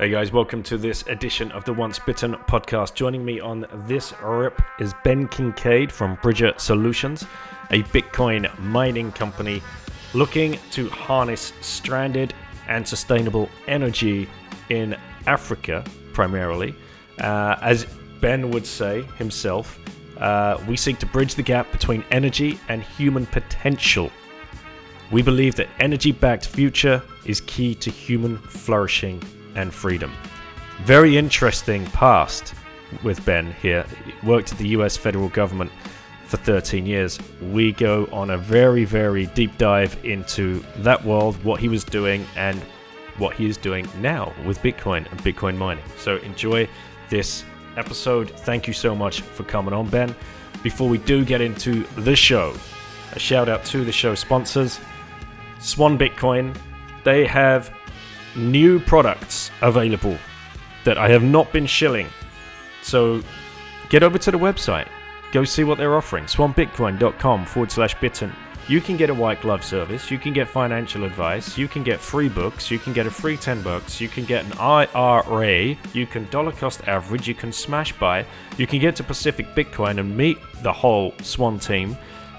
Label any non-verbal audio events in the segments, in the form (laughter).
Hey guys, welcome to this edition of the Once Bitten podcast. Joining me on this rip is Ben Kincaid from Bridger Solutions, a Bitcoin mining company looking to harness stranded and sustainable energy in Africa primarily. Uh, as Ben would say himself, uh, we seek to bridge the gap between energy and human potential. We believe that energy backed future is key to human flourishing and freedom. Very interesting past with Ben here. He worked at the US federal government for 13 years. We go on a very, very deep dive into that world, what he was doing, and what he is doing now with Bitcoin and Bitcoin mining. So enjoy this episode. Thank you so much for coming on, Ben. Before we do get into the show, a shout out to the show sponsors Swan Bitcoin. They have new products available that I have not been shilling. So get over to the website, go see what they're offering. swanbitcoin.com forward slash bitten. You can get a white glove service, you can get financial advice, you can get free books, you can get a free 10 bucks, you can get an IRA, you can dollar cost average, you can smash buy, you can get to Pacific Bitcoin and meet the whole Swan team.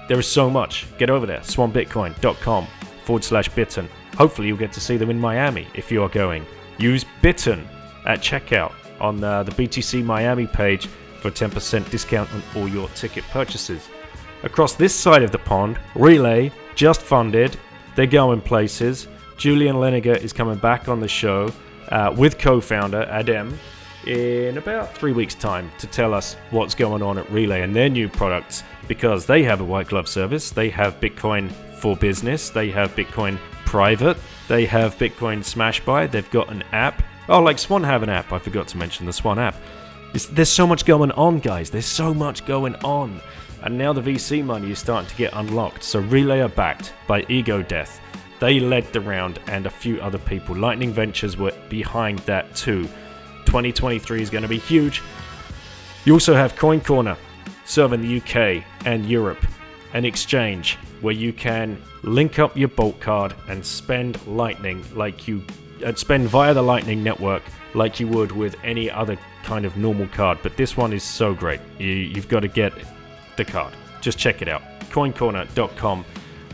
There is so much. Get over there, swanbitcoin.com forward slash bitten. Hopefully, you'll get to see them in Miami if you are going. Use Bitten at checkout on uh, the BTC Miami page for a 10% discount on all your ticket purchases. Across this side of the pond, Relai just funded. They're going places. Julian Liniger is coming back on the show uh, with co founder Adem in about three weeks' time to tell us what's going on at Relai and their new products because they have a white glove service. They have Bitcoin for business, they have Bitcoin private. They have Bitcoin Smash Buy. They've got an app. Oh, like Swan have an app. I forgot to mention the Swan app. It's, there's so much going on, guys. There's so much going on. And now the VC money is starting to get unlocked. So Relai are backed by Ego Death. They led the round and a few other people. Lightning Ventures were behind that too. 2023 is going to be huge. You also have Coin Corner serving the UK and Europe, an exchange where you can link up your Bolt card and spend Lightning like you uh, spend via the Lightning network like you would with any other kind of normal card. But this one is so great. You, you've got to get the card. Just check it out. Coincorner.com.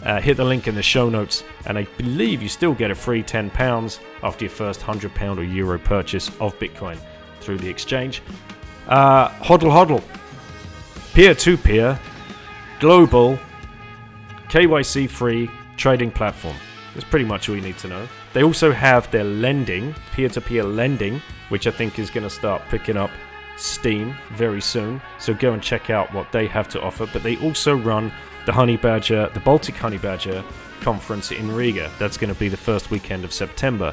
Uh, hit the link in the show notes, and I believe you still get a free £10 after your first £100 or Euro purchase of Bitcoin through the exchange. Uh, hodl Hodl. Peer to peer. Global KYC free trading platform. That's pretty much all you need to know. They also have their lending, peer to peer lending, which I think is going to start picking up steam very soon. So go and check out what they have to offer. But they also run the Honey Badger, the Baltic Honey Badger conference in Riga. That's going to be the first weekend of September.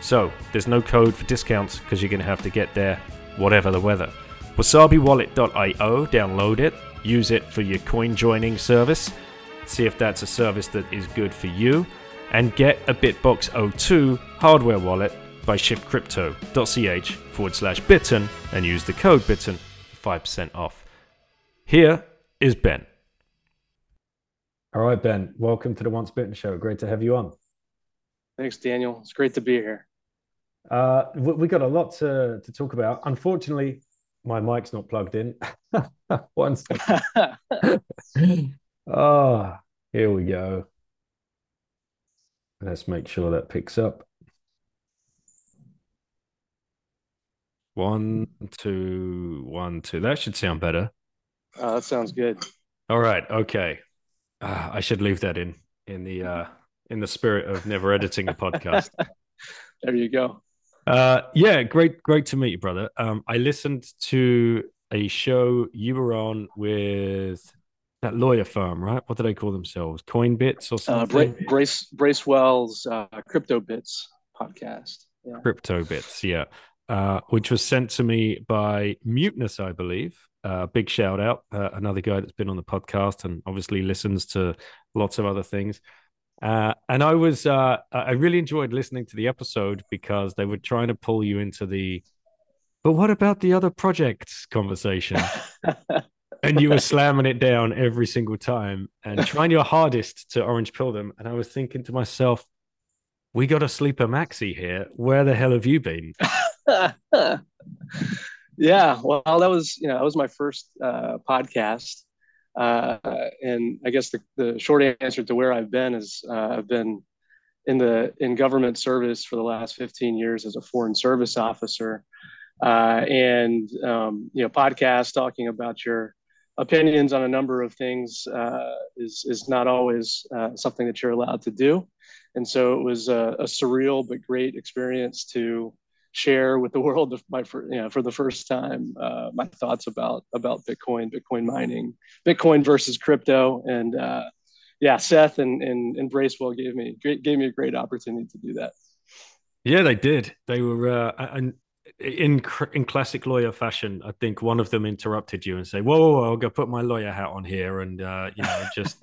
So there's no code for discounts because you're going to have to get there whatever the weather. WasabiWallet.io, download it, use it for your coin joining service see if that's a service that is good for you, and get a BitBox02 hardware wallet by shiftcrypto.ch forward slash bitten and use the code bitten for 5% off. Here is Ben. All right, Ben, welcome to the Once Bitten Show. Great to have you on. Thanks, Daniel. It's great to be here. Uh, we got a lot to, to talk about. Unfortunately, my mic's not plugged in. (laughs) One second. (laughs) Ah, oh, here we go. Let's make sure that picks up. One, two, one, two. That should sound better. Uh, that sounds good. All right. Okay. Uh, I should leave that in in the uh, in the spirit of never editing a podcast. (laughs) there you go. Uh, yeah, great, great to meet you, brother. Um, I listened to a show you were on with that lawyer firm, right? What do they call themselves? Coinbits or something? Uh, Brace Bracewell's uh, Crypto Bits podcast. Yeah. Crypto Bits, yeah. uh, which was sent to me by Muteness, I believe. Uh, big shout out, uh, another guy that's been on the podcast and obviously listens to lots of other things. Uh, and I was, uh, I really enjoyed listening to the episode because they were trying to pull you into the, but what about the other projects conversation? (laughs) and you were slamming it down every single time and trying your hardest to orange pill them. And I was thinking to myself, we got a sleeper maxi here. Where the hell have you been? (laughs) yeah, well, that was you know that was my first uh, podcast, uh, and I guess the, the short answer to where I've been is uh, I've been in the in government service for the last 15 years as a foreign service officer, uh, and um, you know podcast talking about your opinions on a number of things uh, is is not always uh, something that you're allowed to do, and so it was a, a surreal but great experience to share with the (laughs) world my for, you know, for the first time uh, my thoughts about about Bitcoin, Bitcoin mining, Bitcoin versus crypto, and uh, yeah, Seth and, and and Bracewell gave me gave me a great opportunity to do that. Yeah, they did. They were, uh, and in in classic lawyer fashion, I think one of them interrupted you and say, "Whoa, whoa, whoa I'll go put my lawyer hat on here," and uh, you know, just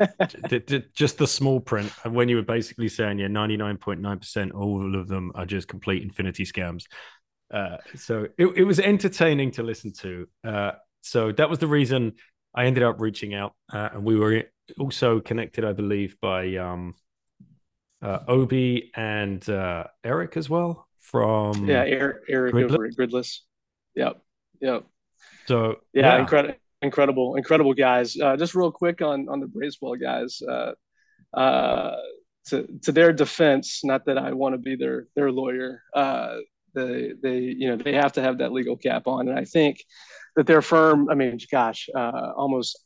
(laughs) just the small print. And when you were basically saying, "Yeah, ninety nine point nine percent, all of them are just complete infinity scams," uh, so it, it was entertaining to listen to. Uh, so that was the reason I ended up reaching out, uh, and we were also connected, I believe, by um, uh, Obi and uh, Eric as well from yeah Eric, Eric Gridless. over at Gridless. Yep, yep. So yeah, yeah. incredible, incredible, incredible guys. Uh, just real quick on on the Bracewell guys. Uh, uh, to to their defense, not that I want to be their their lawyer. Uh, they they you know they have to have that legal cap on, and I think that their firm. I mean, gosh, uh, almost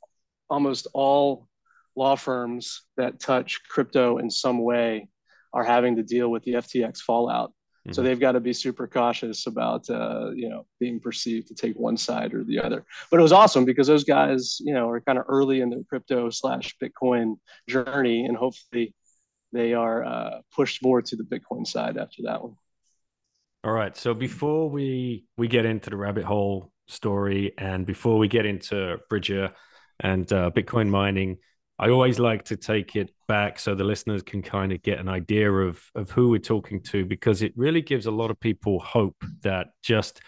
almost all law firms that touch crypto in some way are having to deal with the FTX fallout. Mm-hmm. So they've got to be super cautious about uh, you know being perceived to take one side or the other. But it was awesome because those guys you know are kind of early in the crypto slash Bitcoin journey, and hopefully they are uh, pushed more to the Bitcoin side after that one. All right. So before we we get into the rabbit hole story, and before we get into Bridger and uh, Bitcoin mining, I always like to take it back so the listeners can kind of get an idea of of who we're talking to because it really gives a lot of people hope that just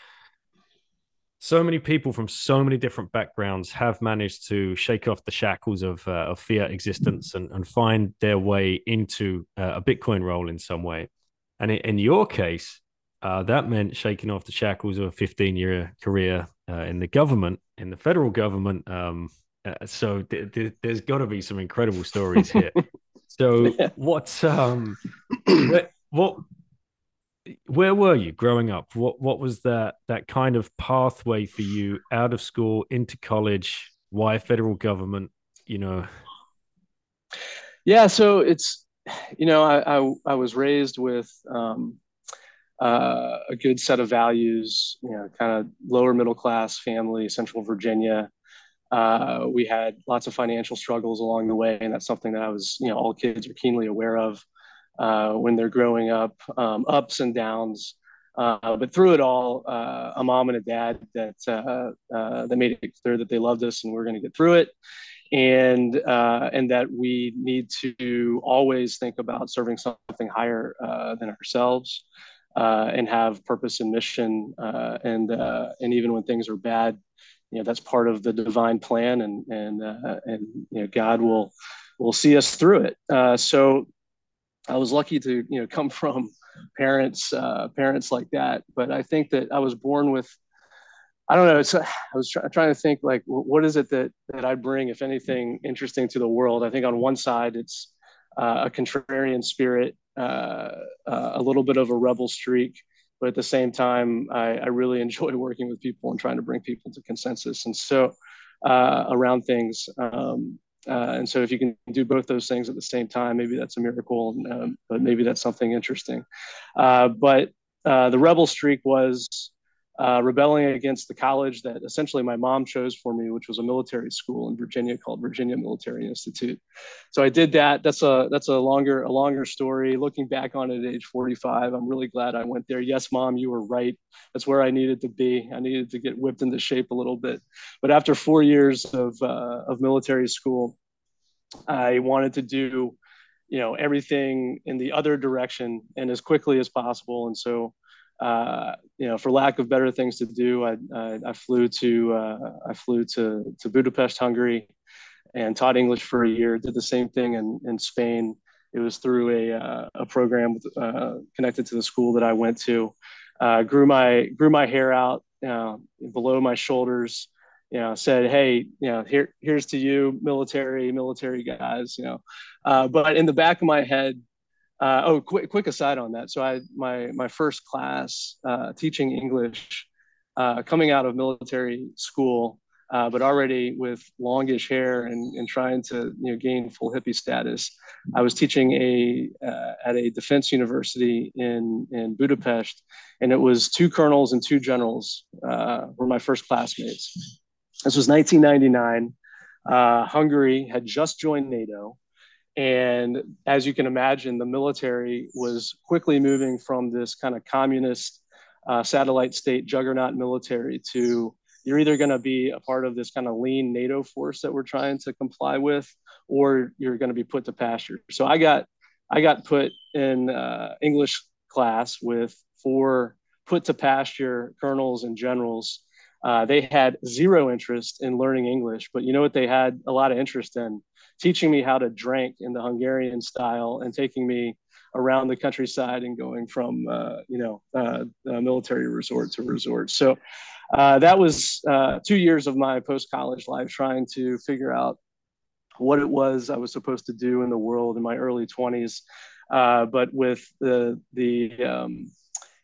so many people from so many different backgrounds have managed to shake off the shackles of, uh, of fiat existence and, and find their way into uh, a Bitcoin role in some way. And in your case, uh, that meant shaking off the shackles of a 15 year career uh, in the government, in the federal government, um, uh, so th- th- there's got to be some incredible stories here. so yeah. (laughs) what um where, what where were you growing up? What what was that that kind of pathway for you out of school into college? Why federal government? You know. Yeah, so it's you know I I, I was raised with um, uh, a good set of values. You know, kind of lower middle class family, Central Virginia. Uh, we had lots of financial struggles along the way, and that's something that I was, you know, all kids are keenly aware of uh, when they're growing up, um, ups and downs. Uh, but through it all, uh, a mom and a dad that uh, uh, that made it clear that they loved us and we are going to get through it, and and that we need to always think about serving something higher than ourselves. and have purpose and mission, and and even when things are bad, you know that's part of the divine plan and and uh, and you know god will will see us through it. Uh, so i was lucky to you know come (laughs) from parents uh, parents like that but i think that i was born with i don't know it's i was try, trying to think like what is it that that i bring if anything interesting to the world? I think on one side it's uh, a contrarian spirit uh, uh, a little bit of a rebel streak but at the same time, I, I, really (laughs) enjoy working with people and trying to bring people to consensus. And so uh, around things. Um, uh, and so if you can do both those things at the same time, maybe that's a miracle, um, but maybe that's something interesting. Uh, but uh, the rebel streak was uh, rebelling against the college that essentially my mom chose for me, which was a military school in Virginia called Virginia Military Institute. So I did that. That's a that's a longer a longer story. Looking back on it at age 45, I'm really glad I went there. Yes, mom, you were right. That's where I needed to be. I needed to get whipped into shape a little bit. But after four years of uh, of military school, I wanted to do you know everything in the other direction and as quickly as possible. And so uh, you know, for lack of better things to do, I, I, I flew to uh, I flew to to Budapest, Hungary, and taught English for a year. Did the same thing in in Spain. It was through a uh, a program uh, connected to the school that I went to. Uh, grew my grew my hair out below my shoulders. You know, said, "Hey, you know, here here's to you, military military guys." You know, uh, but in the back of my head, uh, oh, quick, quick aside on that. So I my my first class uh, teaching English, uh, coming out of military school, uh, but already with longish hair and, and trying to you know gain full hippie status. I was teaching a uh, at a defense university in in Budapest, and it was two colonels and two generals uh, were my first classmates. This was 1999. Hungary had just joined NATO. And as you can imagine, the military was quickly moving from this kind of communist uh, satellite state juggernaut military to you're either going to be a part of this kind of lean NATO force that we're trying to comply with, or you're going to be put to pasture. So I got I got put in uh, English class with four put to pasture colonels and generals. Uh, they had zero interest in learning English, but you know what they had a lot of interest in teaching me how to drink in the Hungarian style and taking me around the countryside and going from uh, you know uh, military resort to resort. So uh, that was uh, two years of my post college life trying to figure out what it was I was supposed to do in the world in my early 20s. Uh, but with the the um,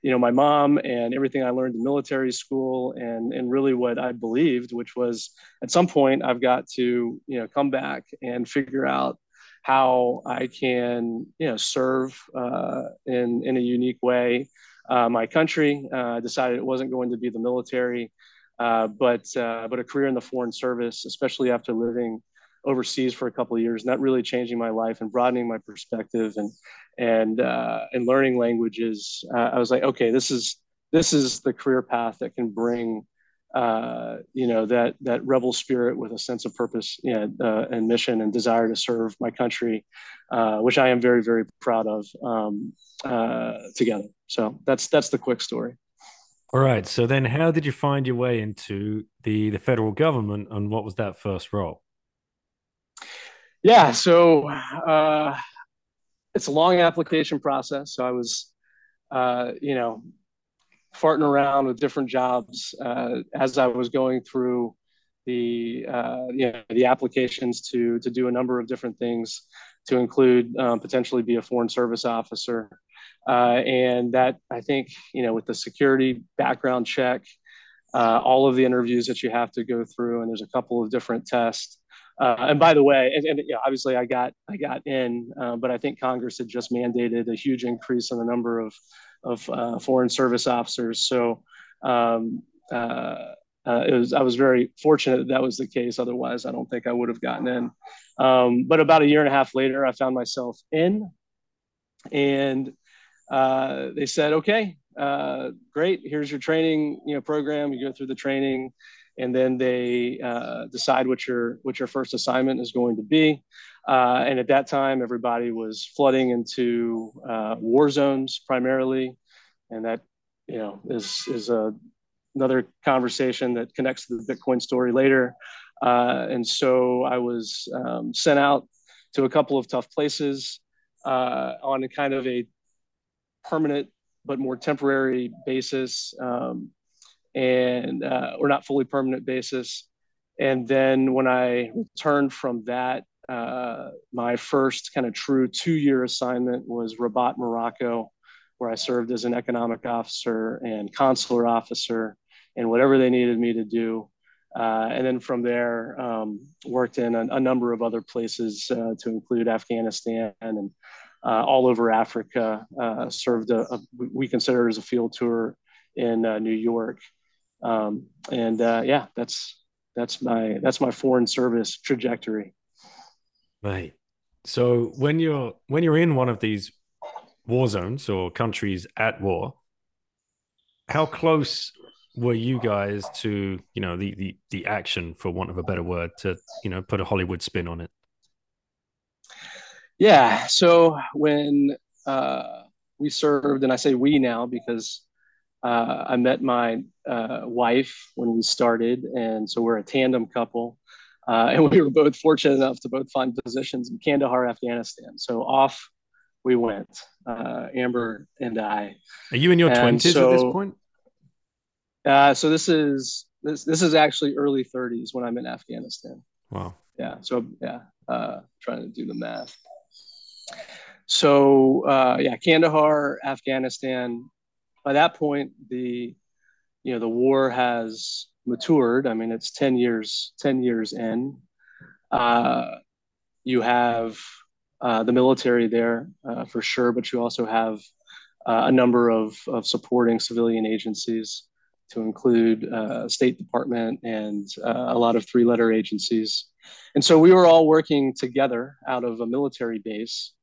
you know my mom and everything I learned in military school and and really what I believed, which was at some point I've got to you know come back and figure out how I can you know serve uh, in in a unique way. Uh, my country uh, decided it wasn't going to be the military, uh, but uh, but a career in the foreign service, especially after living overseas for a couple of years, and that really changing my life and broadening my perspective and and uh, and learning languages. Uh, I was like, okay, this is this is the career path that can bring uh, you know that that rebel spirit with a sense of purpose you know, uh, and mission and desire to serve my country, uh, which I am very very proud of. Um, uh, together, so that's that's the quick story. All right. So then, how did you find your way into the the federal government, and what was that first role? Yeah. So uh, it's a long application process. So I was, uh, you know, farting around with different jobs uh, as I was going through the uh, you know the applications to to do a number of different things to include um, potentially be a foreign service officer uh, and that I think you know with the security background check uh, all of the interviews that you have to go through and there's a couple of different tests uh, and by the way, and, and obviously I got I got in, uh, but I think Congress had just mandated a huge increase in the number of of uh, foreign service officers. So um, uh, uh, it was I was very fortunate that that was the case. Otherwise, I don't think I would have gotten in. Um, but about a year and a half later, I found myself in, and uh, they said, "Okay, great. Here's your training, you know, program. You go through the training." And then they uh, decide what your what your first assignment is going to be. Uh, and at that time, everybody was flooding into uh, war zones primarily, and that you know is is a, another conversation that connects to the Bitcoin story later. Uh, and so I was um, sent out to a couple of tough places uh, on a kind of a permanent but more temporary basis. Um, and uh, or not fully permanent basis. And then when I returned from that, uh, my first kind of true two-year assignment was Rabat, Morocco, where I served as an economic officer and consular officer, and whatever they needed me to do. Uh, and then from there, um, worked in a, a, number of other places uh, to include Afghanistan and uh, all over Africa. Uh, served a, a, we consider as a field tour in uh, New York. Um, and uh, yeah, that's that's my that's my foreign service trajectory. Right. So when you're when you're in one of these war zones or countries at war, how close were you guys to you know the the the action, for want of a better word, to you know put a Hollywood spin on it? Yeah. So when uh, we served, and I say we now because uh, I met my uh, wife when we started, and so we're a tandem couple. Uh, and (laughs) we were both fortunate enough to both find positions in Kandahar, Afghanistan. So off we went, uh, Amber and I. Are you in your twenties so, at this point? Uh, so this is this this is actually early 30s when I'm in Afghanistan. Wow. Yeah. So yeah, uh, trying to do the math. So uh, yeah, Kandahar, Afghanistan. By that point, the you know the war has matured. I mean, it's ten years ten years in. Uh, you have uh, the military there uh, for sure, but you also have uh, a number of, of supporting civilian agencies to include uh, State Department and uh, a lot of three letter agencies. And so we were all working together out of a military base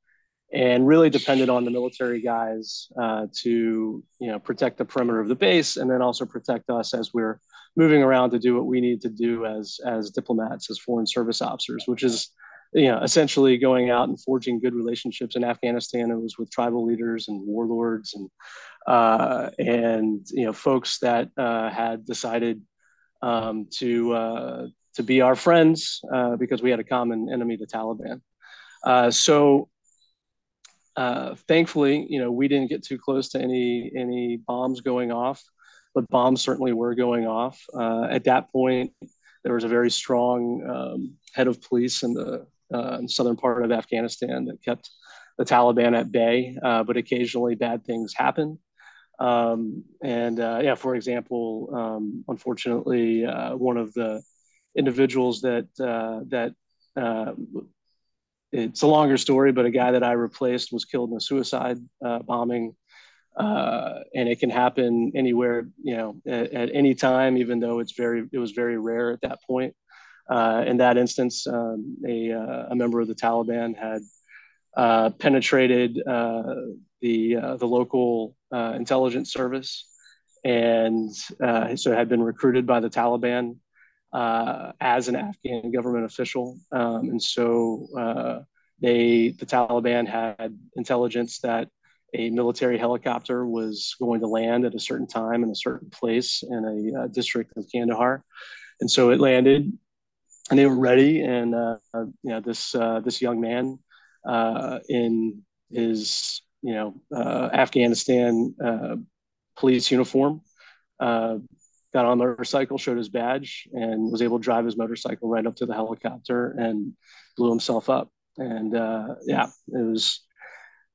and really depended on the military guys uh, to you know protect the perimeter of the base and then also protect us as we're moving around to do what we need to do as as diplomats as foreign service officers which is you know essentially going out and forging good relationships in afghanistan it was with tribal leaders and warlords and uh, and you know folks that uh, had decided um, to uh, to be our friends uh, because we had a common enemy the taliban. Uh, so uh, thankfully, you know, we didn't get too close to any any bombs going off, but bombs certainly were going off. Uh, at that point, there was a very strong um, head of police in the, uh, in southern part of Afghanistan that kept the Taliban at bay. Uh, but occasionally, bad things happen. Um, and uh, yeah, for example, um, unfortunately, one of the individuals that that it's a longer story, but a guy that I replaced was killed in a suicide uh, bombing. Uh, and it can happen anywhere, you know, at, at, any time, even though it's very, it was very rare at that point. Uh, in that instance, um, a, uh, a member of the Taliban had uh, penetrated uh, the, the local intelligence service and so had been recruited by the Taliban uh, as an Afghan government official. Um, and so uh, they, the Taliban had intelligence that a military helicopter was going to land at a certain time in a certain place in a uh, district of Kandahar. And so it landed and they were ready. And, uh, you know, this, uh, this young man uh, in his, you know, Afghanistan police uniform got on a motorcycle, showed his badge, and was able to drive his motorcycle right up to the helicopter and blew himself up. And uh, yeah, it was.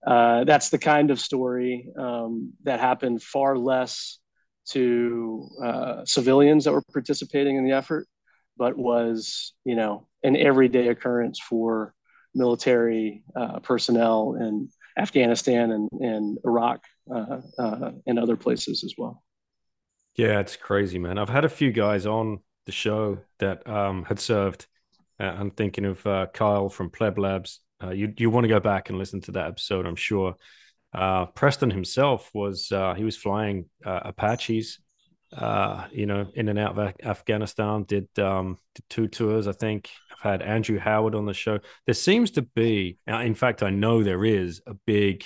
Uh, that's the kind of story um, that happened far less to uh, civilians that were participating in the effort, but was you know an everyday occurrence for military uh, personnel in Afghanistan and, and Iraq uh, uh, and other places as well. Yeah, it's crazy, man. I've had a few guys on the show that um, had served. Uh, I'm thinking of uh, Kyle from Pleb Labs. Uh, you you want to go back and listen to that episode, I'm sure. Uh, Preston himself was uh, he was flying uh, Apaches, you know, in and out of Afghanistan. Did um, did two tours, I think. I've had Andrew Howard on the show. There seems to be, in fact, I know there is a big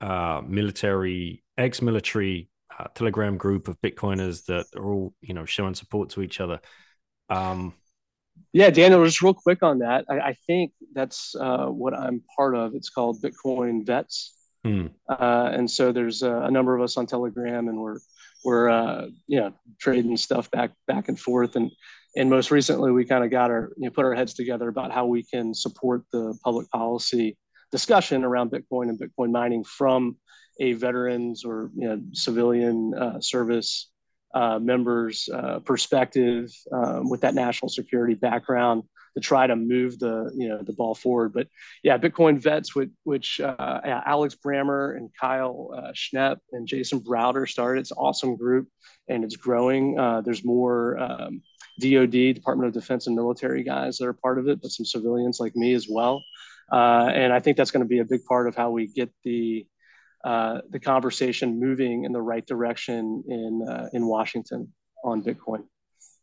military, ex-military uh, Telegram group of Bitcoiners that are all you know showing support to each other. Um, yeah, Daniel, just real quick on that. I, I think that's uh, what I'm part of. It's called Bitcoin Vets, hmm. uh, and so there's a number of us on Telegram, and we're we're uh, you know trading stuff back back and forth, and and most recently we kind of got our you know put our heads together about how we can support the public policy discussion around Bitcoin and Bitcoin mining from a veterans or you know, civilian uh, service uh, members' uh, perspective um, with that national security background, to try to move the you know the ball forward. But yeah, Bitcoin vets, which, which uh, Alex Brammer and Kyle uh, Schnepp and Jason Browder started. It's an awesome group and it's growing. Uh, there's more um, DoD, Department of Defense, and military guys that are part of it, but some civilians like me as well. And I think that's going to be a big part of how we get the uh, the conversation moving in the right direction in uh, in Washington on Bitcoin.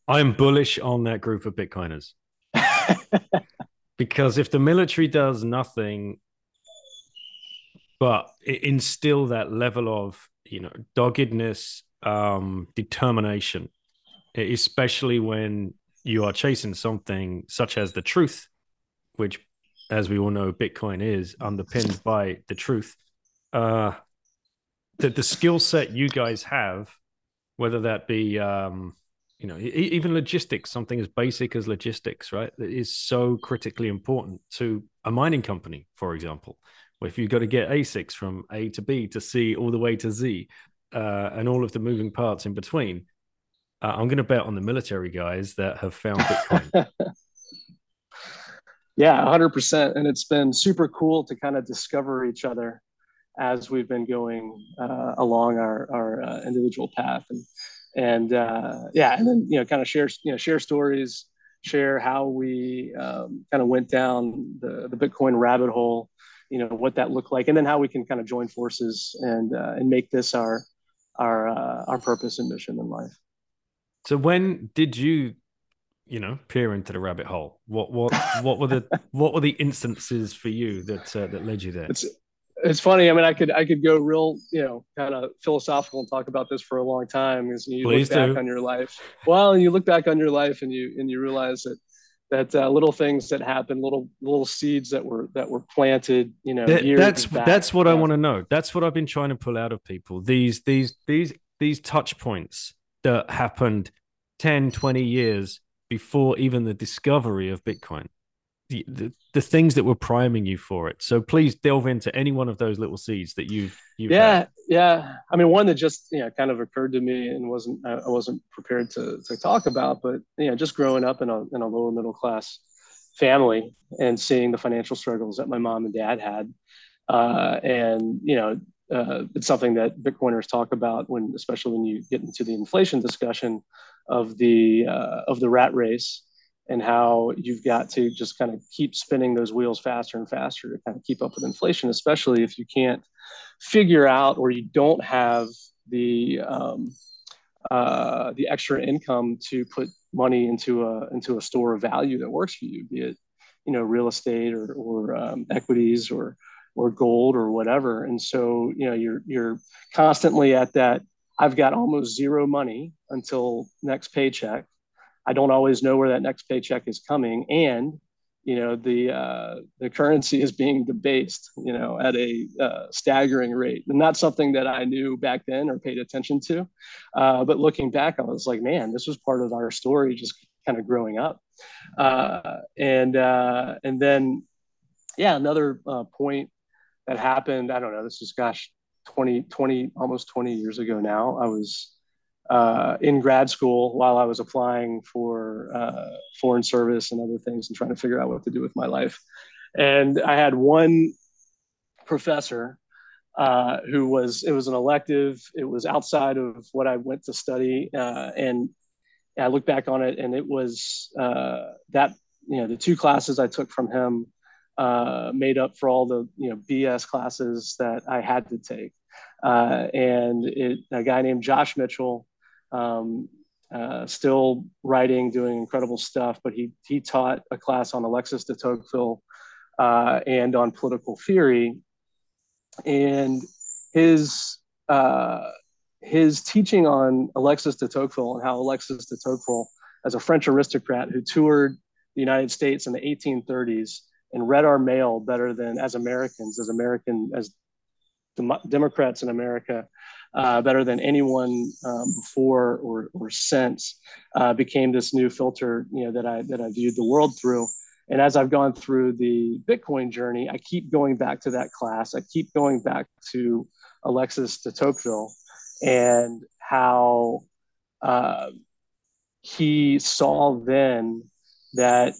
I am bullish on that group of Bitcoiners (laughs) because if the military does nothing but instill that level of you know doggedness, um, determination, especially when you are chasing something such as the truth, which, as we all know, Bitcoin is underpinned by the truth. Uh, the skill set you guys have, whether that be um, you know even logistics, something as basic as logistics, right, that is so critically important to a mining company, for example. If you've got to get ASICs from A to B to C all the way to Z, uh, and all of the moving parts in between, uh, I'm going to bet on the military guys that have found Bitcoin. (laughs) yeah, 100%. And it's been super cool to kind of discover each other as we've been going uh, along our, our uh, individual path. And and uh, yeah and then you know kind of share you know share stories share how we um, kind of went down the, the bitcoin rabbit hole you know what that looked like and then how we can kind of join forces and uh, and make this our our uh, our purpose and mission in life. So when did you you know peer into the rabbit hole? What what what were the (laughs) what were the instances for you that uh, that led you there? It's it's funny. I mean, I could I could go real, you know, kind of philosophical and talk about this for a long time. As you Please look do. back on your life, well, and you look back on your life, and you and you realize that that uh, little things that happen, little little seeds that were that were planted, you know. That, that's back. that's what yeah. I want to know. That's what I've been trying to pull out of people. These these these these touch points that happened 10, 20 years before even the discovery of Bitcoin the, the, the things that were priming you for it. So please delve into any one of those little seeds that you've. you've yeah, had. yeah. I mean, one that just you know kind of occurred to me and wasn't I wasn't prepared to to talk about, but you know, just growing up in a in a lower middle class family and seeing the financial struggles that my mom and dad had, uh, and you know. Uh, it's something that Bitcoiners talk about when, especially when you get into the inflation discussion of the uh, of the rat race, and how you've got to just kind of keep spinning those wheels faster and faster to kind of keep up with inflation, especially if you can't figure out or you don't have the um, uh, the extra income to put money into a into a store of value that works for you, be it you know real estate or or um, equities or or gold or whatever. And so you know you're you're constantly at that. I've got almost zero money until next paycheck I don't always know where that next paycheck is coming, and you know the uh, the currency is being debased, you know, at a uh, staggering rate, and not something that I knew back then or paid attention to. Uh, but looking back, I was like, man, this was part of our story, just kind of growing up, uh, and uh, and then yeah, another uh, point that happened. I don't know. This is gosh, 20, 20 almost 20 years ago now. I was uh, in grad school while I was applying for uh, foreign service and other things and trying to figure out what to do with my life. And I had one professor uh, who was, it was an elective, it was outside of what I went to study. Uh, and I look back on it and it was uh, that, you know, the two classes I took from him uh, made up for all the, you know, BS classes that I had to take. and it, a guy named Josh Mitchell, um, uh, still writing, doing incredible stuff. But he he taught a class on Alexis de Tocqueville uh, and on political theory, and his uh, his teaching on Alexis de Tocqueville and how Alexis de Tocqueville, as a French aristocrat who toured the United States in the 1830s and read our mail better than as Americans, as American as Democrats in America, uh, better than anyone um, before or, or since, uh, became this new filter, you know, that I that I viewed the world through. And as I've gone through the Bitcoin journey, I keep going back to that class. I keep going back to Alexis de Tocqueville and how uh, he saw then that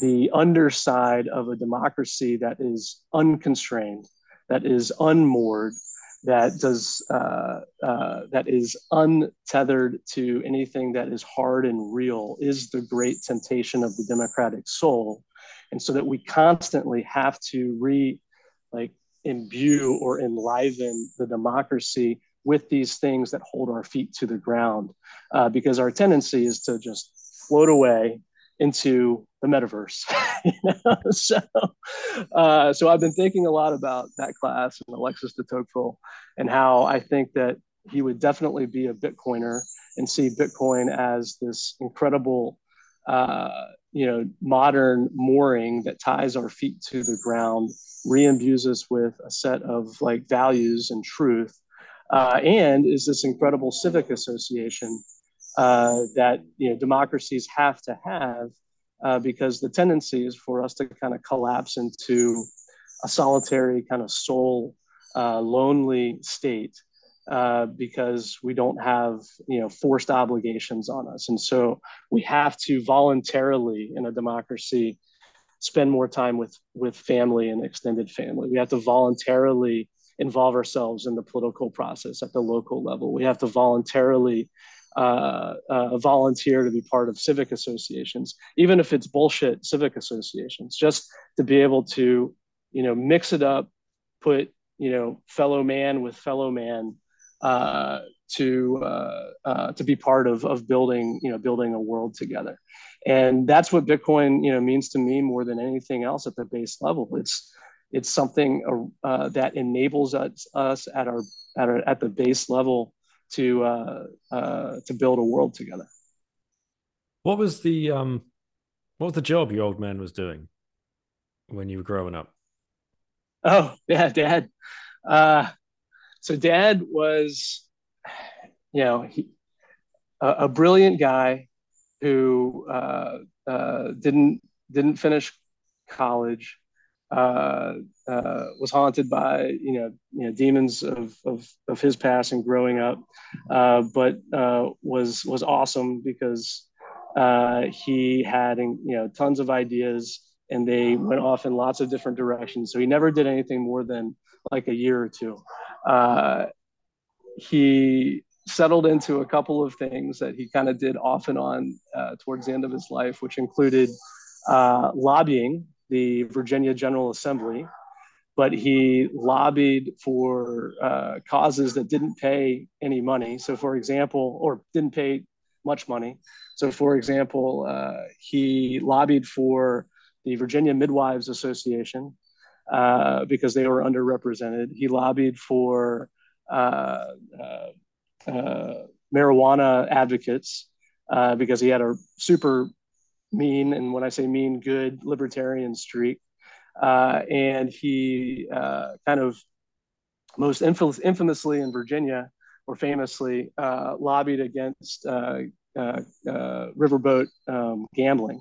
the underside of a democracy that is unconstrained, that is unmoored, that does uh, uh, that is untethered to anything that is hard and real is the great temptation of the democratic soul. And so that we constantly have to re like imbue or enliven the democracy with these things that hold our feet to the ground uh, because our tendency is to just float away into the metaverse. (laughs) you know? (laughs) So, uh, so I've been thinking a lot about that class and Alexis de Tocqueville and how I think that he would definitely be a Bitcoiner and see Bitcoin as this incredible, uh, you know, modern mooring that ties our feet to the ground, re-imbues us with a set of like values and truth, uh, and is this incredible civic association uh, that you know democracies have to have uh, because the tendency is for us to kind of collapse into a solitary kind of soul uh, lonely state uh, because we don't have you know forced obligations on us. And so we have to voluntarily in a democracy spend more time with with family and extended family. We have to voluntarily involve ourselves in the political process at the local level. We have to voluntarily uh, uh, volunteer to be part of civic associations, even if it's bullshit civic associations, just to be able to, you know, mix it up, put, you know, fellow man with fellow man uh, to uh, uh, to be part of of building, you know, building a world together, and that's what Bitcoin, you know, means to me more than anything else at the base level. It's it's something uh, that enables us, us at our at our at the base level to uh, uh, to build a world together. What was the um, what was the job your old man was doing when you were growing up? Oh yeah, dad. Uh, so dad was, you know, he, a, a brilliant guy who uh, uh, didn't didn't finish college, uh, uh, was haunted by you know, you know demons of, of, of his past and growing up, uh, but uh, was was awesome because uh, he had you know tons of ideas and they went off in lots of different directions. So he never did anything more than like a year or two. Uh, he settled into a couple of things that he kind of did off and on towards the end of his life, which included lobbying the Virginia General Assembly, but he lobbied for uh, causes that didn't pay any money. So, for example, or didn't pay much money. So, for example, uh, he lobbied for the Virginia Midwives Association uh, because they were underrepresented. He lobbied for uh, uh, uh, marijuana advocates because he had a super mean, and when I say mean, good libertarian streak. Uh, and he uh, kind of most infamous, infamously in Virginia or famously uh, lobbied against uh, uh, uh, riverboat um, gambling.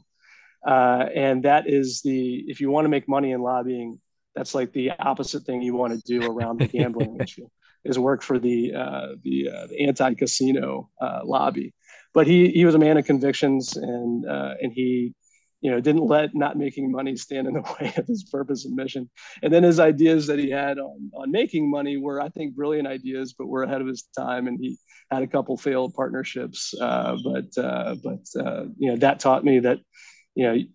and that is the, if you want to make money in lobbying, that's like the opposite thing you want to do around the gambling (laughs) issue is work for the the, the anti-casino lobby but he he was a man of convictions and uh, and he you know didn't let not making money stand in the (laughs) way of his purpose and mission and then his ideas that he had on, on making money were i think brilliant ideas but were ahead of his time and he had a couple failed partnerships uh, but uh, but uh, you know that taught me that you know you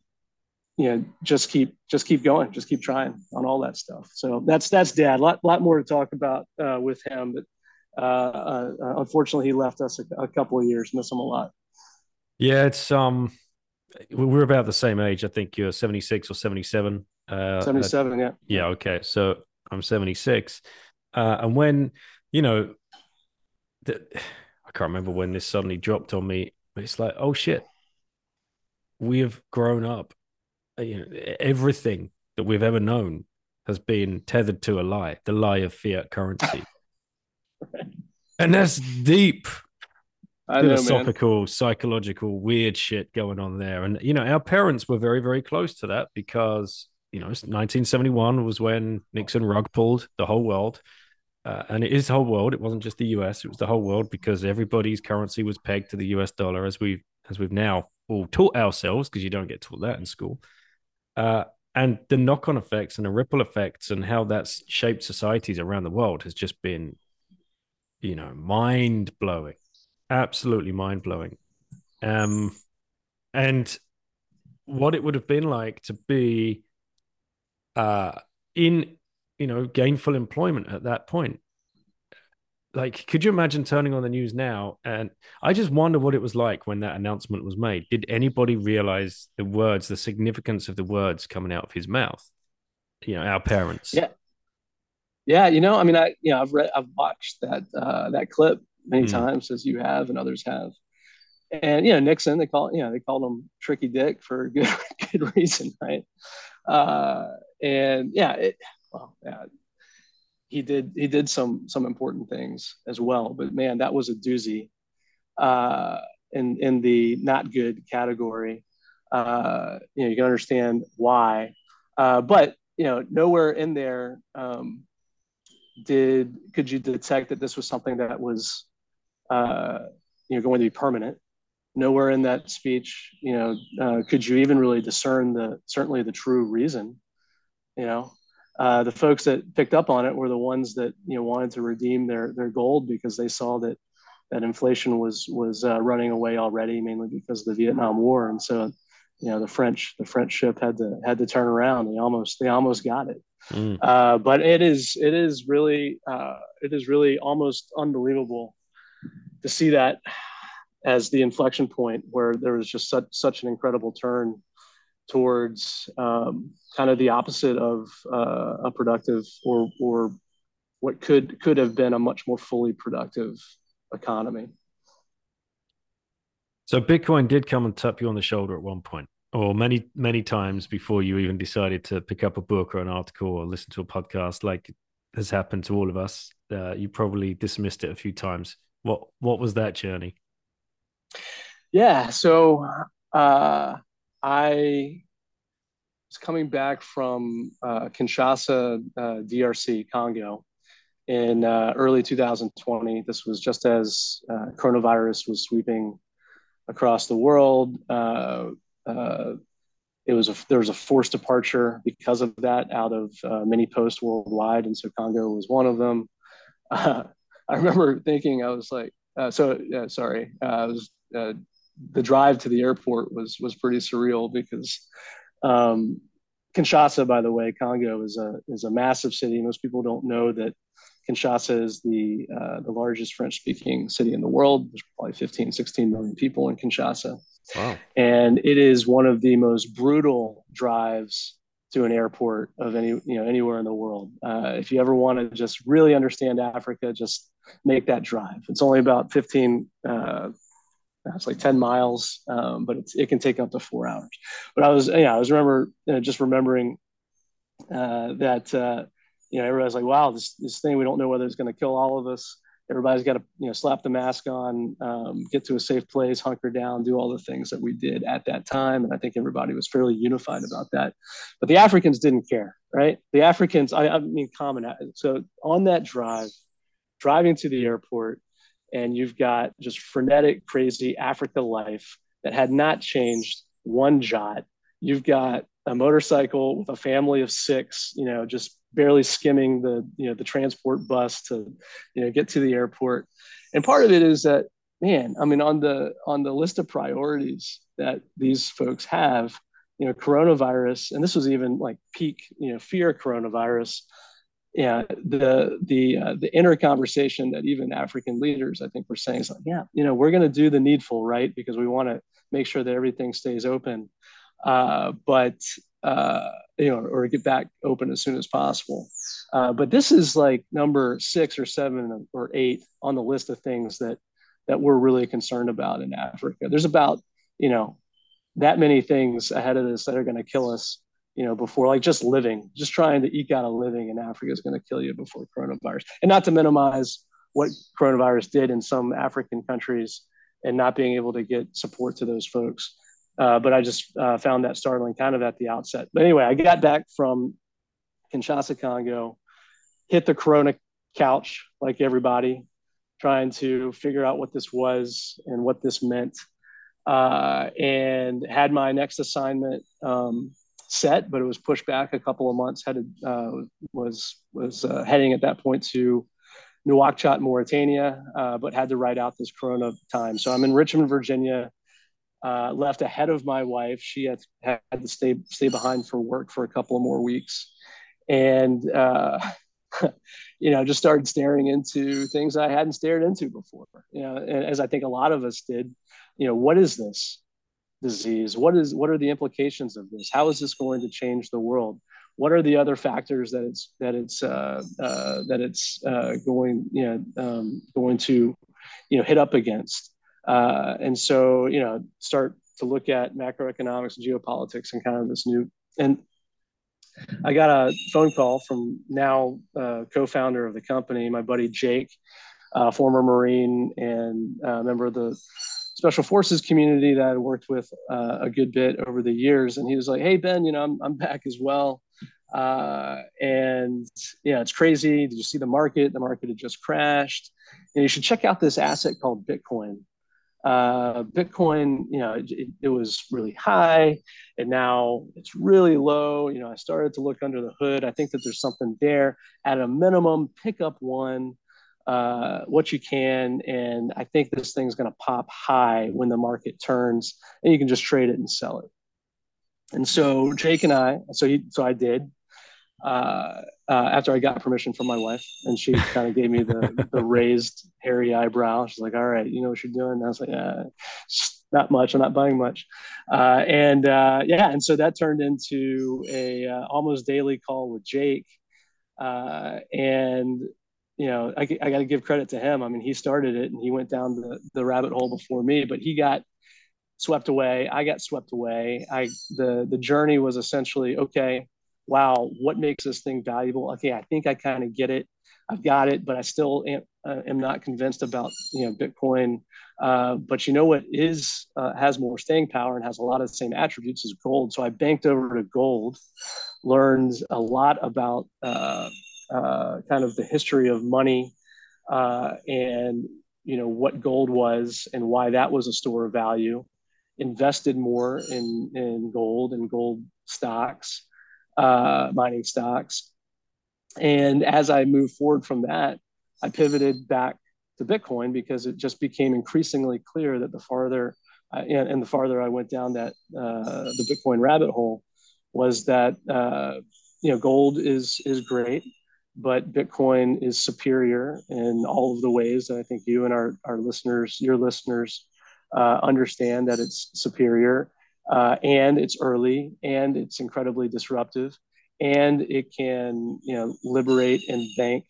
know just keep just keep going just keep trying on all that stuff so that's that's dad a lot, lot more to talk about uh, with him but uh, uh, unfortunately, he left us a, a, couple of years. Miss him a lot. Yeah, it's um, we're about the same age. I think you're 76 or 77. Uh, 77, yeah. Yeah. Okay. So I'm 76, uh, and when you know, the, I can't remember when this suddenly dropped on me. but It's like, oh shit, we have grown up. Uh, you know, everything that we've ever known has been tethered to a lie, the lie of fiat currency. (laughs) And that's deep philosophical, know, psychological, weird shit going on there. And you know, our parents were very, very close to that because you know, 1971 was when Nixon rug pulled the whole world. Uh, and it is the whole world. It wasn't just the US; it was the whole world because everybody's currency was pegged to the US dollar, as we've as we've now all taught ourselves because you don't get taught that in school. uh, and the knock-on effects and the ripple effects and how that's shaped societies around the world has just been, you know, mind blowing, absolutely mind blowing. Um, and what it would have been like to be uh, in, you know, gainful employment at that point. Like could you imagine turning on the news now and i just wonder what it was like when that announcement was made. Did anybody realize the words the significance of the words coming out of his mouth? You know our parents. Yeah. Yeah you know i mean i you know i've read i've watched that uh that clip many mm. times as you have and others have and you know nixon they call you know they called him tricky dick for (laughs) good good reason right uh and yeah it well yeah he did he did some some important things as well. But man, that was a doozy uh, in in the not good category. Uh, you know, you can understand why, uh, but you know, nowhere in there um, did could you detect that this was something that was uh, you know going to be permanent. Nowhere in that speech, you know, uh, could you even really discern the certainly the true reason. You know, uh, the folks that picked up on it were the ones that you know wanted to redeem their their gold because they saw that that inflation was was uh, running away already, mainly because of the Vietnam War, and so you know the French the French ship had to had to turn around. They almost they almost got it, mm. uh, but it is it is really uh, it is really almost unbelievable to see that as the inflection point where there was just such such an incredible turn towards um, kind of the opposite of uh, a productive or or what could could have been a much more fully productive economy. So Bitcoin did come and tap you on the shoulder at one point, or many many times before you even decided to pick up a book or an article or listen to a podcast, like has happened to all of us. Uh, you probably dismissed it a few times. What what was that journey? Yeah, so uh, I was coming back from uh, Kinshasa, uh, DRC, Congo, in uh, early 2020. This was just as uh, coronavirus was sweeping across the world. Uh, it was a, there was a forced departure because of that out of many posts worldwide, and so Congo was one of them. (laughs) I remember thinking, I was like, so sorry, I was the drive to the airport was was pretty surreal because um, Kinshasa, by the way, Congo is a is a massive city. Most people don't know that Kinshasa is the uh, the largest French speaking city in the world. There's probably 15, 16 million people in Kinshasa. Wow. And it is one of the most brutal drives to an airport of any you know anywhere in the world. Uh, if you ever want to just really understand Africa, just make that drive. It's only about 15 uh, it's like 10 miles, um, but it can take up to four hours. But I was, yeah, I was remember you know, just remembering uh, that, uh, you know, everybody's like, wow, this, this thing, we don't know whether it's going to kill all of us. Everybody's got to, you know, slap the mask on, um, get to a safe place, hunker down, do all the things that we did at that time. And I think everybody was fairly unified about that. But the Africans didn't care, right? The Africans, I, I mean, common. So on that drive, driving to the airport, and you've got just frenetic, crazy Africa life that had not changed one jot. You've got a motorcycle with a family of six, you know, just barely skimming the, you know, the transport bus to, you know, get to the airport. And part of it is that, man, I mean, on the on the list of priorities that these folks have, you know, coronavirus, and this was even like peak, you know, fear coronavirus yeah, the the uh, the inner conversation that even African leaders, I think, were saying is like, yeah, you know, we're going to do the needful, right? Because we want to make sure that everything stays open, uh, but uh, you know, or get back open as soon as possible. Uh, but this is like number six or seven or eight on the list of things that that we're really concerned about in Africa. There's about you know that many things ahead of us that are going to kill us you know, before like just living, just trying to eke out a living in Africa is going to kill you before coronavirus. And not to minimize what coronavirus did in some African countries and not being able to get support to those folks. Uh, but I just uh, found that startling kind of at the outset. But anyway, I got back from Kinshasa, Congo, hit the corona couch like everybody, trying to figure out what this was and what this meant. Uh, and had my next assignment um, set, but it was pushed back a couple of months. Headed uh, was was uh, heading at that point to Nouakchott, Mauritania, but had to write out this Corona time. So I'm in Richmond, Virginia. Uh, left ahead of my wife. She had, had to stay stay behind for work for a couple of more weeks, and uh, (laughs) you know just started staring into things I hadn't stared into before. You know, and as I think a lot of us did. You know, what is this? disease what is what are the implications of this how is this going to change the world what are the other factors that it's that it's uh, uh, that it's uh, going you know um, going to you know hit up against uh, and so you know start to look at macroeconomics and geopolitics and kind of this new and I got a phone call from now uh, co-founder of the company my buddy Jake uh, former Marine and member of the special forces community that I worked with uh, a good bit over the years. And he was like, Hey, Ben, you know, I'm, I'm back as well. Uh, and yeah, it's crazy. Did you see the market? The market had just crashed. And you should check out this asset called Bitcoin. Uh, Bitcoin, you know, it, it, was really high and now it's really low. You know, I started to look under the hood. I think that there's something there. At a minimum, pick up one uh, what you can. And I think this thing's going to pop high when the market turns, and you can just trade it and sell it. And so Jake and I, so he, so I did. Uh, uh, after I got permission from my wife, and she (laughs) kind of gave me the the raised hairy eyebrow. She's like, "All right, you know what you're doing." And I was like, "Yeah, not much. I'm not buying much." Uh, and uh, yeah, and so that turned into a uh, almost daily call with Jake, uh, and you know, I, I got to give credit to him. I mean, he started it and he went down the, the rabbit hole before me, but he got swept away. I got swept away. I the the journey was essentially okay. Wow, what makes this thing valuable? Okay, I think I kind of get it. I've got it, but I still am, uh, am not convinced about you know Bitcoin. Uh, but you know what is uh, has more staying power and has a lot of the same attributes as gold. So I banked over to gold, learned a lot about uh, uh, kind of the history of money uh, and you know what gold was and why that was a store of value invested more in in gold and gold stocks uh, mining stocks. And as i moved forward from that i pivoted back to bitcoin because it just became increasingly clear that the farther and, and, the farther i went down that uh, the bitcoin rabbit hole was that uh, you know gold is is great but Bitcoin is superior in all of the ways that I think you and our, our listeners, your listeners, uh, understand that it's superior uh, and it's early and it's incredibly disruptive and it can you know liberate and bank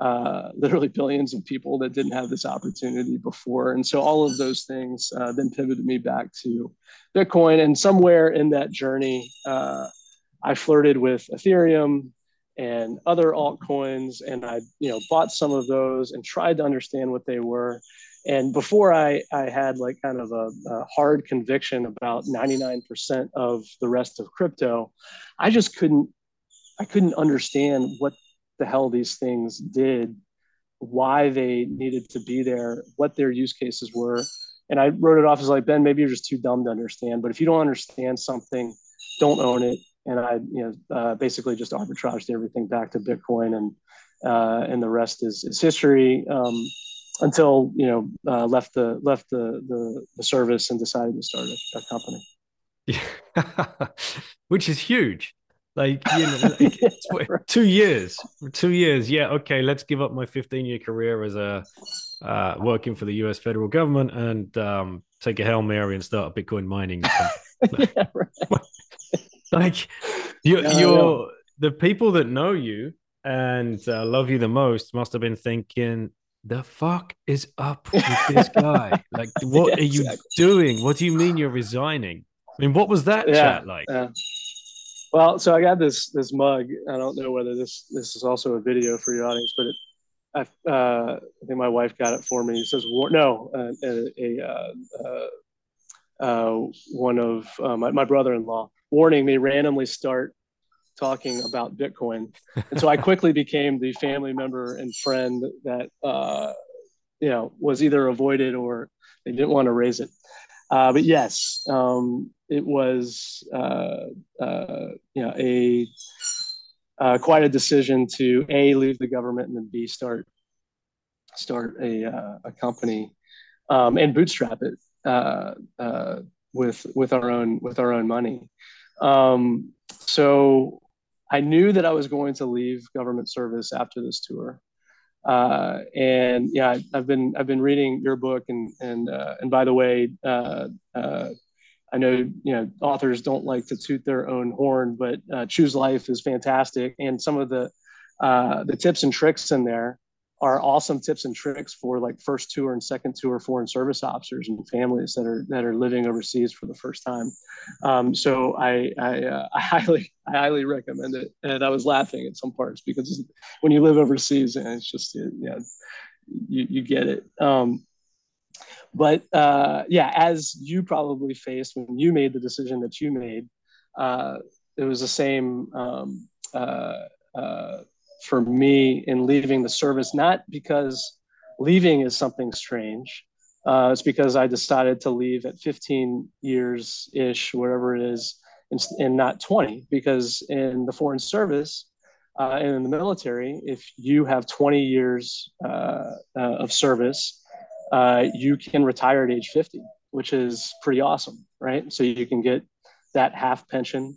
uh, literally billions of people that didn't have this opportunity before. And so all of those things uh, then pivoted me back to bitcoin. And somewhere in that journey uh, i flirted with ethereum and other altcoins and i you know bought some of those and tried to understand what they were and before i i had like kind of a, a hard conviction about 99% of the rest of crypto i just couldn't i couldn't understand what the hell these things did why they needed to be there what their use cases were and i wrote it off as like ben maybe you're just too dumb to understand but if you don't understand something don't own it and I, you know, uh, basically just arbitraged everything back to Bitcoin, and uh, and the rest is is history. Um, until you know, uh, left the left the, the, the service and decided to start a, a company. Yeah, (laughs) which is huge. Like you know, (laughs) like, yeah, right. two years, two years. Yeah, okay. Let's give up my 15 year career as a uh, working for the U.S. federal government and um, take a hail mary and start a Bitcoin mining. (laughs) yeah, right like you, no, you're the people that know you and uh, love you the most must have been thinking the fuck is up (laughs) with this guy like (laughs) what yeah, are you exactly. doing what do you mean you're resigning i mean what was that yeah, chat like yeah. well so i got this this mug i don't know whether this this is also a video for your audience but it I, uh, I think my wife got it for me. It says, "No, uh, a, a uh, uh, one of uh, my, my brother-in-law warning me randomly start talking about Bitcoin. And so I quickly became the family member and friend that, uh, you know, was either avoided or they didn't want to raise it. Uh, but yes, um, it was uh, uh, you know a uh, quite a decision to a leave the government and then b start start a uh, a company um, and bootstrap it with with our own with our own money. Um, so I knew that I was going to leave government service after this tour. Uh, and yeah, I've been I've been reading your book, and and uh, and by the way, uh, uh I know you know authors don't like to toot their own horn, but uh, Choose Life is fantastic, and some of the uh, the tips and tricks in there are awesome tips and tricks for like first tour and second tour foreign service officers and families that are that are living overseas for the first time. Um, so I I, uh, (laughs) I, highly I highly recommend it. And I was laughing at some parts because when you live overseas and it's just you know you you get it. Um, but uh, yeah, as you probably faced when you made the decision that you made, uh, it was the same. Um, uh, uh for me in leaving the service, not because leaving is something strange. Uh, it's because I decided to leave at 15 years ish, whatever it is, and, and, not 20. Because in the foreign service uh, and in the military, if you have 20 years uh, uh of service, uh, you can retire at age 50, which is pretty awesome, right? So you can get that half pension,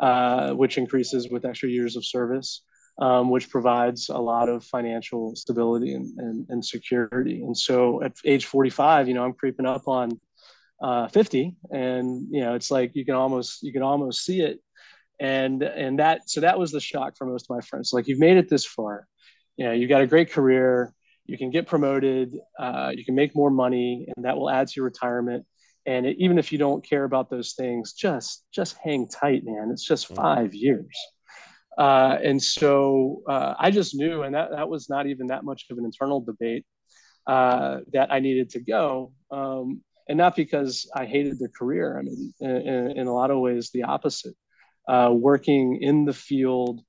uh, which increases with extra years of service um, which provides a lot of financial stability and, and, and, security. And so at age 45, you know, I'm creeping up on uh, 50 and, you know, it's like you can almost, you can almost see it. And, and that, so that was the shock for most of my friends. Like you've made it this far, you know, you got a great career, you can get promoted, uh, you can make more money and that will add to your retirement. And it, even if you don't care about those things, just, just hang tight, man. It's just mm-hmm. five years uh, and so uh, I just knew, and that, that was not even that much of an internal debate, uh, that I needed to go. Um, and not because I hated the career. I mean, in, in a lot of ways, the opposite. Uh, working in the field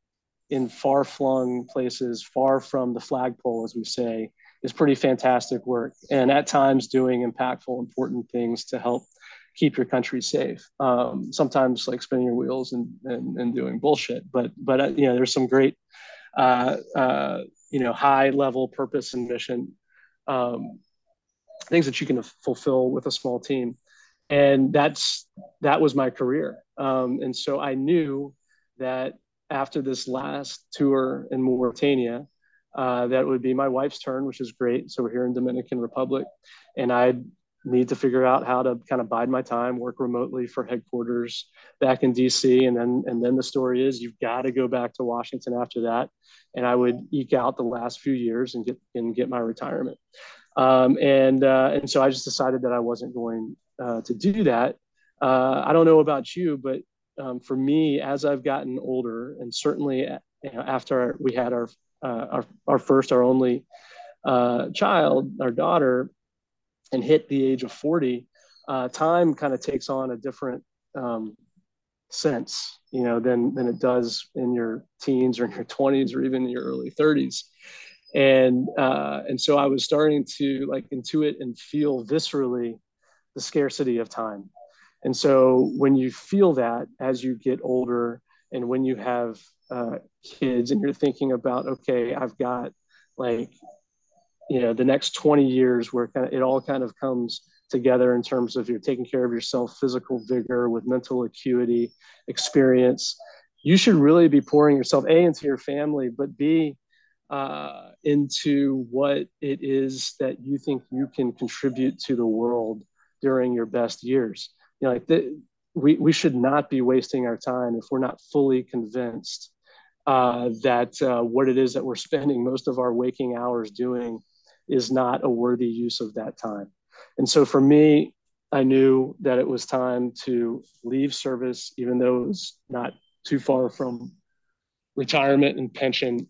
in far flung places, far from the flagpole, as we say, is pretty fantastic work. And at times, doing impactful, important things to help keep your country safe. Um, sometimes like spinning your wheels and, and, and doing bullshit, but, but, uh, you know, there's some great, uh, uh, you know, high level purpose and mission, um, things that you can fulfill with a small team. And that's, that was my career. Um, and so I knew that after this last tour in Mauritania, uh, that would be my wife's turn, which is great. So we're here in Dominican Republic, and I'd need to figure out how to kind of bide my time, work remotely for headquarters back in DC. And then, and then the story is you've got to go back to Washington after that. And I would eke out the last few years and get, and get my retirement. Um, and, uh, and so I just decided that I wasn't going uh, to do that. Uh, I don't know about you, but um, for me, as I've gotten older and certainly you know, after we had our, uh, our, our first, our only uh, child, our daughter, and hit the age of 40, uh, time kind of takes on a different um, sense, you know, than, than it does in your teens or in your 20s or even in your early 30s. And, uh, and so I was starting to like intuit and feel viscerally the scarcity of time. And so when you feel that as you get older and when you have uh, kids and you're thinking about, okay, I've got like you know the next 20 years where kind of, it all kind of comes together in terms of you're taking care of yourself physical vigor with mental acuity experience. You should really be pouring yourself a into your family but b uh, into what it is that you think you can contribute to the world during your best years. You know like the, we, we should not be wasting our time if we're not fully convinced uh, that uh, what it is that we're spending most of our waking hours doing is not a worthy use of that time. And so for me, I knew that it was time to leave service, even though it was not too far from retirement and pension.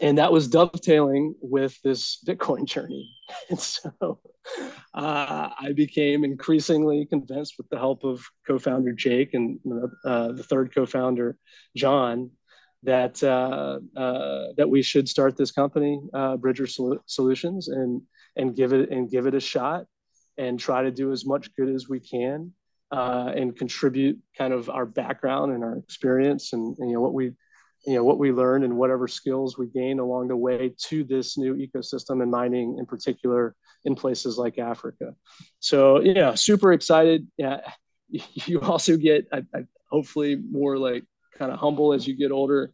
And that was dovetailing with this Bitcoin journey. (laughs) And so uh, I became increasingly convinced with the help of co founder Jake and uh, the third co founder, John, that uh, uh, that we should start this company, uh, Bridger Sol- Solutions, and and give it and give it a shot. and try to do as much good as we can uh, and contribute kind of our background and our experience and, and, you know what we you know what we learn and whatever skills we gain along the way to this new ecosystem and mining in particular in places like Africa. So yeah, super excited. Yeah, (laughs) you also get I, I, hopefully more like kind of humble as you get older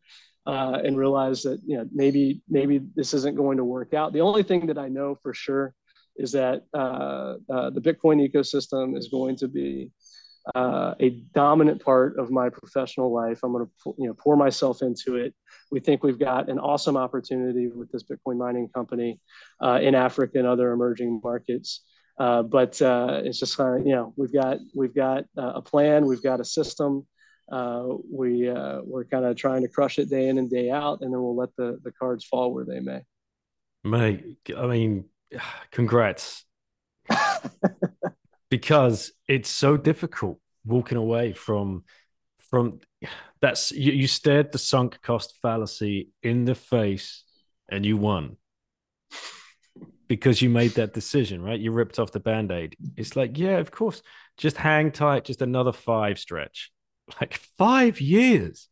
uh, and realize that you know maybe maybe this isn't going to work out. The only thing that I know for sure is that uh, uh, the Bitcoin ecosystem is going to be uh, a dominant part of my professional life. I'm going to you know pour myself into it. We think we've got an awesome opportunity with this Bitcoin mining company uh, in Africa and other emerging markets. Uh, but it's just kind of you know we've got we've got a plan, we've got a system. Uh, we we're kind of trying to crush it day in and day out, and then we'll let the the cards fall where they may. Mate, I mean, (sighs) congrats. (laughs) because it's so difficult walking away from from (sighs) that's you, you stared the sunk cost fallacy in the face and you won. Because you made that decision right? You ripped off the band-aid. It's like yeah of course. Just hang tight just another five stretch like five years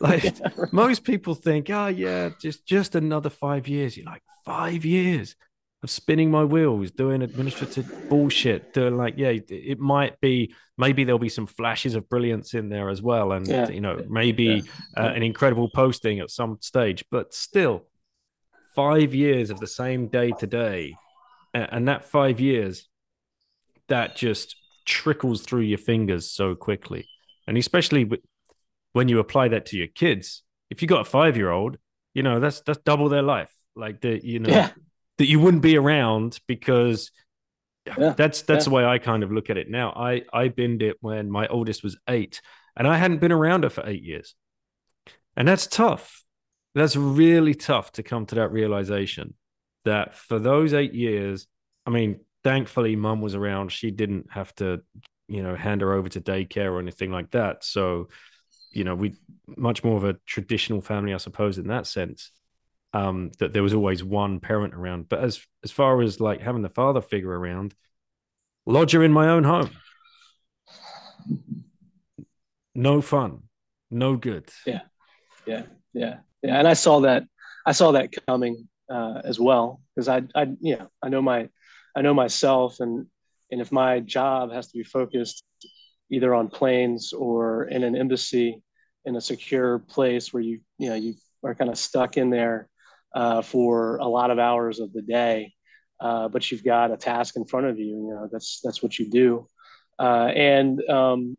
like (laughs) yeah, right. most people think oh yeah just just another five years you're like five years of spinning my wheels, doing administrative bullshit, doing like, yeah, it might be, maybe there'll be some flashes of brilliance in there as well. And, yeah. you know, maybe yeah. uh, an incredible posting at some stage, but still five years of the same day to day. And that five years, that just trickles through your fingers so quickly. And especially when you apply that to your kids, if you got a five year old, you know, that's, that's double their life. Like the, you know, yeah that you wouldn't be around because yeah, that's that's yeah. the way I kind of look at it now. I I binned it when my oldest was eight, and I hadn't been around her for eight years, and that's tough. That's really tough to come to that realization that for those eight years, I mean, thankfully, mum was around. She didn't have to, you know, hand her over to daycare or anything like that. So, you know, we much more of a traditional family, I suppose, in that sense um, that there was always one parent around. But as as far as like having the father figure around, lodger in my own home, no fun, no good. Yeah, yeah, yeah, yeah. And I saw that. I saw that coming uh, as well because I, I, you know, I know my, I know myself, and and if my job has to be focused either on planes or in an embassy in a secure place where you, you know, you are kind of stuck in there uh, for a lot of hours of the day. Uh, but you've got a task in front of you. You know, that's that's what you do. Uh, and um,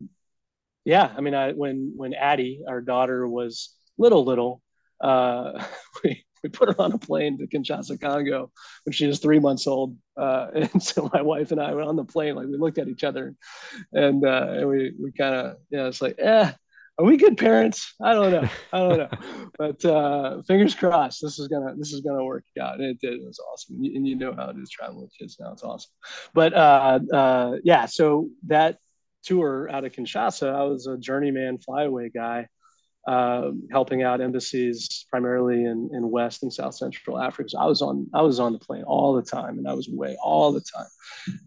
yeah, I mean, I, when when Addie, our daughter, was little little, uh, (laughs) (laughs) we put her on a plane to Kinshasa, Congo, when she was three months old. Uh, (laughs) and so my wife and I were on the plane, like we looked at each other, and, uh, and we we kind of yeah, it's like eh, are we good parents? I don't know. I don't know. (laughs) but uh, fingers crossed, this is gonna this is gonna work out. And it did. It was awesome. And you, and you know how it is traveling with kids now. It's awesome. But uh, uh, yeah, so that tour out of Kinshasa, I was a journeyman flyaway guy, uh, helping out embassies primarily in, in West and South Central Africa. So I was on I was on the plane all the time, and I was away all the time,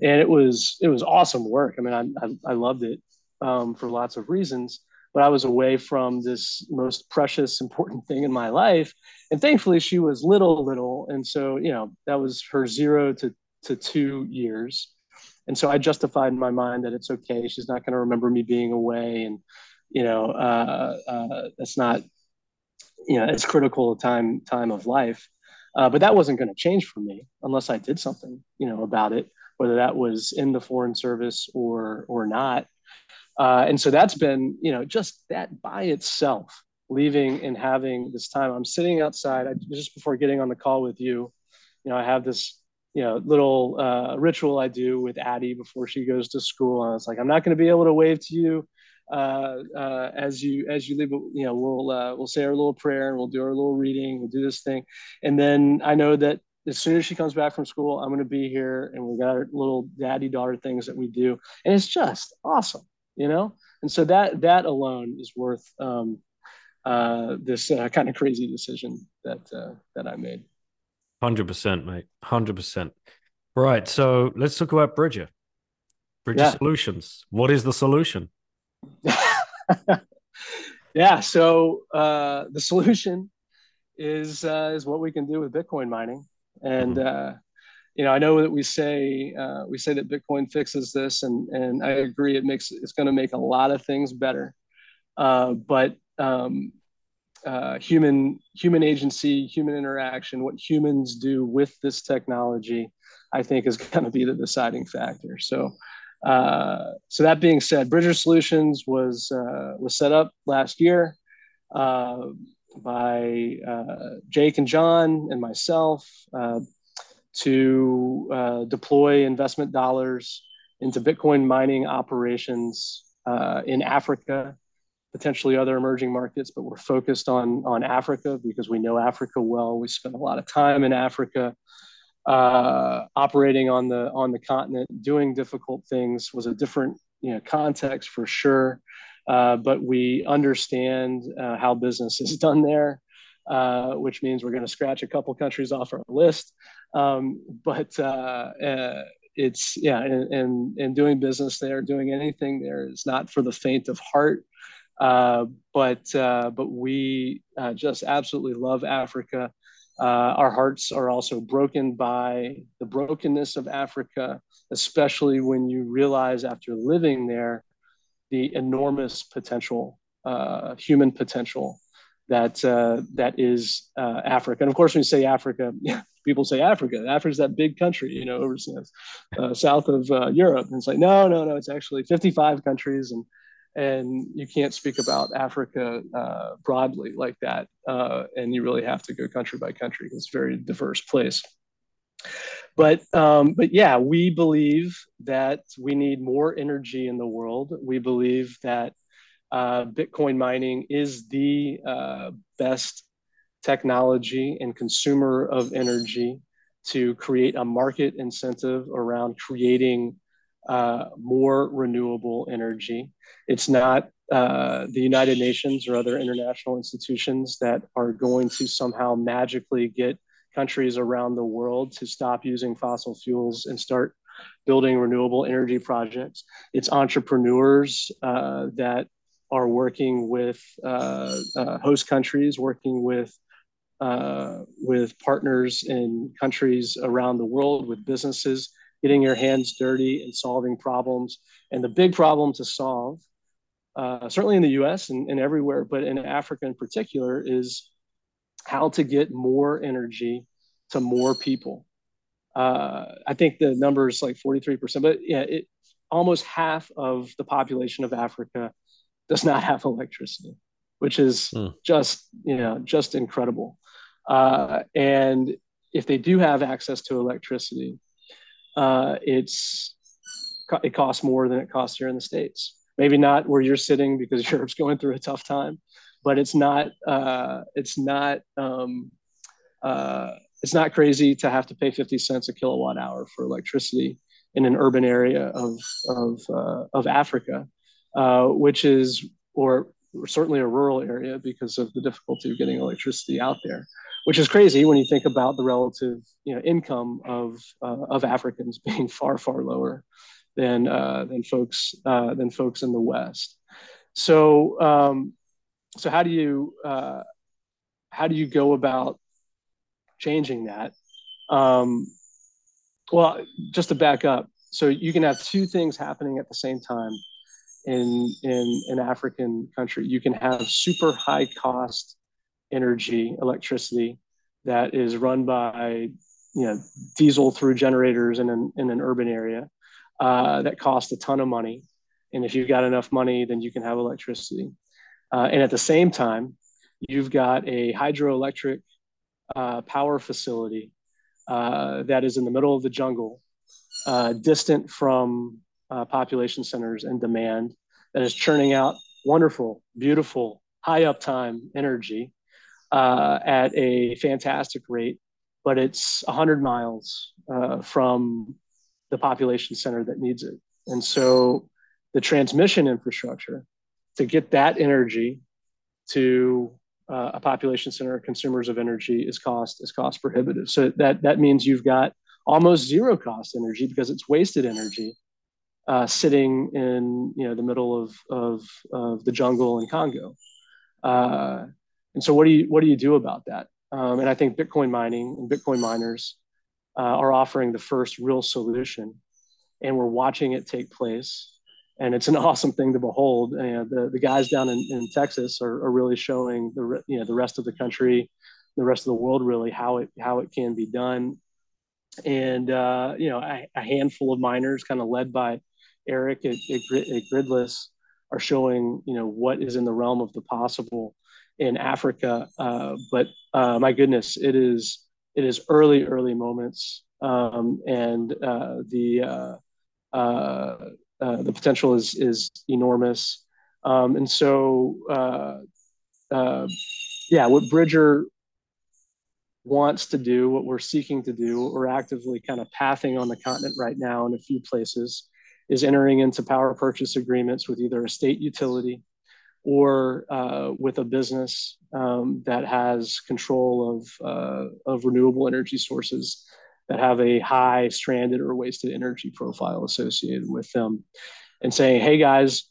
and it was it was awesome work. I mean, I I, I loved it um, for lots of reasons but I was away from this most precious, important thing in my life. And thankfully, she was little, little. And so, you know, that was her zero to, to two years. And so I justified in my mind that it's okay. She's not going to remember me being away. And, you know, uh, uh, that's not, you know, it's critical time, time of life. Uh, but that wasn't going to change for me unless I did something, you know, about it, whether that was in the foreign service or, or not. Uh, and so that's been, you know, just that by itself, leaving and having this time. I'm sitting outside I, just before getting on the call with you. You know, I have this, you know, little uh, ritual I do with Addie before she goes to school. And I was like, I'm not going to be able to wave to you uh, uh, as you as you leave. You know, we'll uh, we'll say our little prayer and we'll do our little reading. We'll do this thing, and then I know that as soon as she comes back from school, I'm going to be here, and we've got our little daddy daughter things that we do, and it's just awesome you know and so that that alone is worth um, uh, this uh, kind of crazy decision that uh, that I made. Hundred percent, mate. Hundred percent. Right. So let's talk about Bridger. Bridger yeah. Solutions. What is the solution? (laughs) yeah. So uh, the solution is uh, is what we can do with Bitcoin mining, and mm-hmm. uh, you know I know that we say uh, we say that Bitcoin fixes this, and and I agree it makes it's going to make a lot of things better, uh, but um, uh, human human agency, human interaction, what humans do with this technology, I think is going to be the deciding factor. So. Uh, so that being said, Bridger Solutions was uh, was set up last year uh, by uh, Jake and John and myself uh, to deploy investment dollars into Bitcoin mining operations in Africa potentially other emerging markets, but we're focused on on Africa because we know Africa well. We spent a lot of time in Africa, uh, operating on the on the continent, doing difficult things was a different you know context for sure. Uh, but we understand uh, how business is (laughs) done there, uh, which means we're going to scratch a couple countries off our list. Um, but uh, uh, it's yeah, and, and, and doing business there, doing anything there is not for the faint of heart. Uh, but uh, but we just absolutely love Africa. Uh, our hearts are also broken by the brokenness of Africa, especially when you realize after living there the enormous potential, uh, human potential that that is Africa. And of course, when you say Africa, (laughs) people say Africa. Africa's that big country, you know, overseas, south of Europe. And it's like, no, no, no. It's actually 55 countries and and you can't speak about Africa uh, broadly like that. Uh, and you really have to go country by country. It's a very diverse place. But um, but yeah, we believe that we need more energy in the world. We believe that uh, Bitcoin mining is the uh, best technology and consumer of energy to create a market incentive around creating uh, more renewable energy. It's not uh, the United Nations or other international institutions that are going to somehow magically get countries around the world to stop using fossil fuels and start building renewable energy projects. It's entrepreneurs uh, that are working with uh, uh, host countries, working with uh, with partners in countries around the world, with businesses getting your hands dirty and solving problems. And the big problem to solve, uh, certainly in the US and, and everywhere, but in Africa in particular, is how to get more energy to more people. Uh, I think the number is like 43%, but yeah, it, almost half of the population of Africa does not have electricity, which is mm. just, you know, just incredible. Uh, and if they do have access to electricity, uh, it's it costs more than it costs here in the states. Maybe not where you're sitting because (laughs) Europe's going through a tough time, but it's not uh, it's not um, uh, it's not crazy to have to pay 50 cents a kilowatt hour for electricity in an urban area of of uh, of Africa, uh, which is or certainly a rural area because of the difficulty of getting electricity out there which is crazy when you think about the relative you know income of uh, of Africans (laughs) being far far lower than uh, than folks uh, than folks in the West. So um, so how do you uh, how do you go about changing that? Um, well, just to back up, so you can have two things happening at the same time in in an African country. You can have super high cost energy, electricity that is run by you know diesel through generators in an, in an urban area uh, that cost a ton of money. And if you've got enough money, then you can have electricity. Uh, and at the same time, you've got a hydroelectric uh, power facility uh, that is in the middle of the jungle, uh, distant from uh, population centers and demand, that is churning out wonderful, beautiful, high uptime energy uh, at a fantastic rate, but it's 100 miles uh, from the population center that needs it. And so the transmission infrastructure to get that energy to uh, a population center consumers of energy is cost is cost prohibitive. So that that means you've got almost zero cost energy because it's wasted energy uh, sitting in you know the middle of of, of the jungle in Congo. Uh, and so, what do you what do you do about that? Um, and I think Bitcoin mining and Bitcoin miners uh, are offering the first real solution, and we're watching it take place. And it's an (laughs) awesome thing to behold. The, the guys down in, in Texas are, are really showing the you know the rest of the country, the rest of the world really how it how it can be done. And uh, you know a, a handful of miners, kind of led by Eric at, at, at Gridless are showing, you know, what is in the realm of the possible in Africa. Uh, but uh, my goodness, it is it is early, early moments, um, and uh, the uh, uh, uh, the potential is is enormous. Um, and so, yeah, what Bridger wants to do, what we're seeking to do, we're actively kind of pathing on the continent right now in a few places is entering into power purchase agreements with either a state utility or uh, with a business um, that has control of, uh, of renewable energy sources that have a high stranded or wasted energy profile associated with them and saying, hey guys,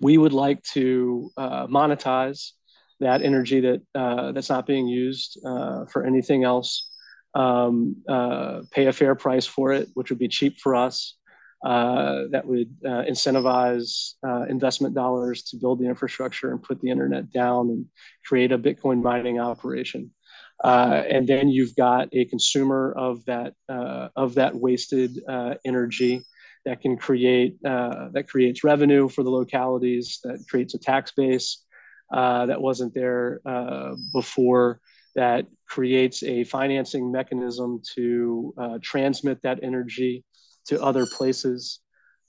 we would like to uh, monetize that energy that uh, that's not being used uh, for anything else, um, uh, pay a fair price for it, which would be cheap for us, uh, that would uh, incentivize uh, investment dollars to build the infrastructure and put the internet down and create a Bitcoin mining operation. Uh, and then you've got a consumer of that uh, of that wasted energy that can create that creates revenue for the localities, that creates a tax base that wasn't there before that creates a financing mechanism to transmit that energy to other places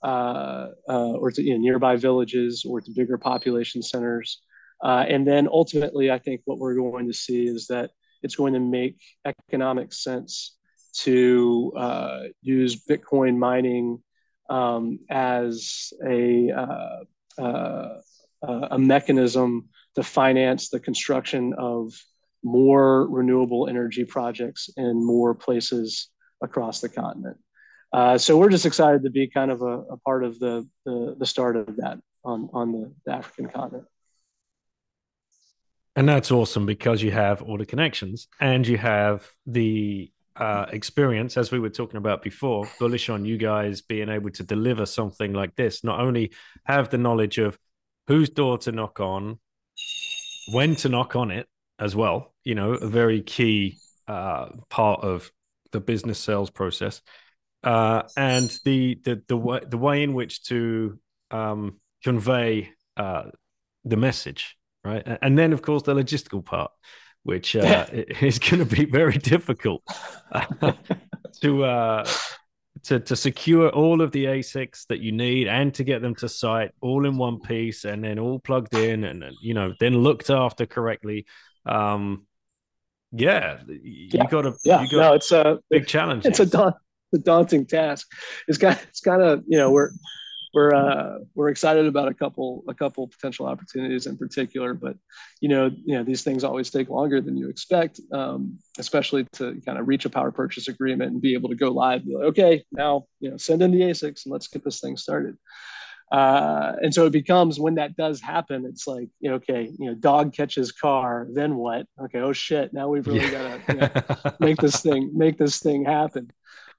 uh, uh, or to you know, nearby villages or to bigger population centers. Uh, and then ultimately, I think what we're going to see is that it's going to make economic sense to uh, use Bitcoin mining um, as a, uh, uh, a mechanism to finance the construction of more renewable energy projects in more places across the continent. Uh, so we're just excited to be kind of a, a part of the, the, the start of that on on the, the, African continent. And that's awesome because you have all the connections and you have the uh, experience, as we were talking about before, bullish on you guys being able to deliver something like this. Not only have the knowledge of whose door to knock on, when to knock on it as well, you know, a very key uh, part of the business sales process uh, and the the the way the way in which to um, convey uh, the message, right? And then, of course, the logistical part, which uh, (laughs) is going to be very difficult (laughs) to uh, to to secure all of the ASICs that you need and to get them to site all in one piece and then all plugged in and you know then looked after correctly. Um, yeah, you yeah. got a yeah. You got no, it's a big challenge. It's a dawn a daunting task. It's got it's kind of you know we're we're uh, we're excited about a couple a couple potential opportunities in particular, but you know you know these things always take longer than you expect, um, especially to kind of reach a power purchase agreement and be able to go live. Be like, okay, now you know send in the ASICs and let's get this thing started. Uh, and so it becomes when that does happen, it's like, you know, okay, you know, dog catches car, then what? Okay, oh shit, now we've really yeah. got to you know, make this thing make this thing happen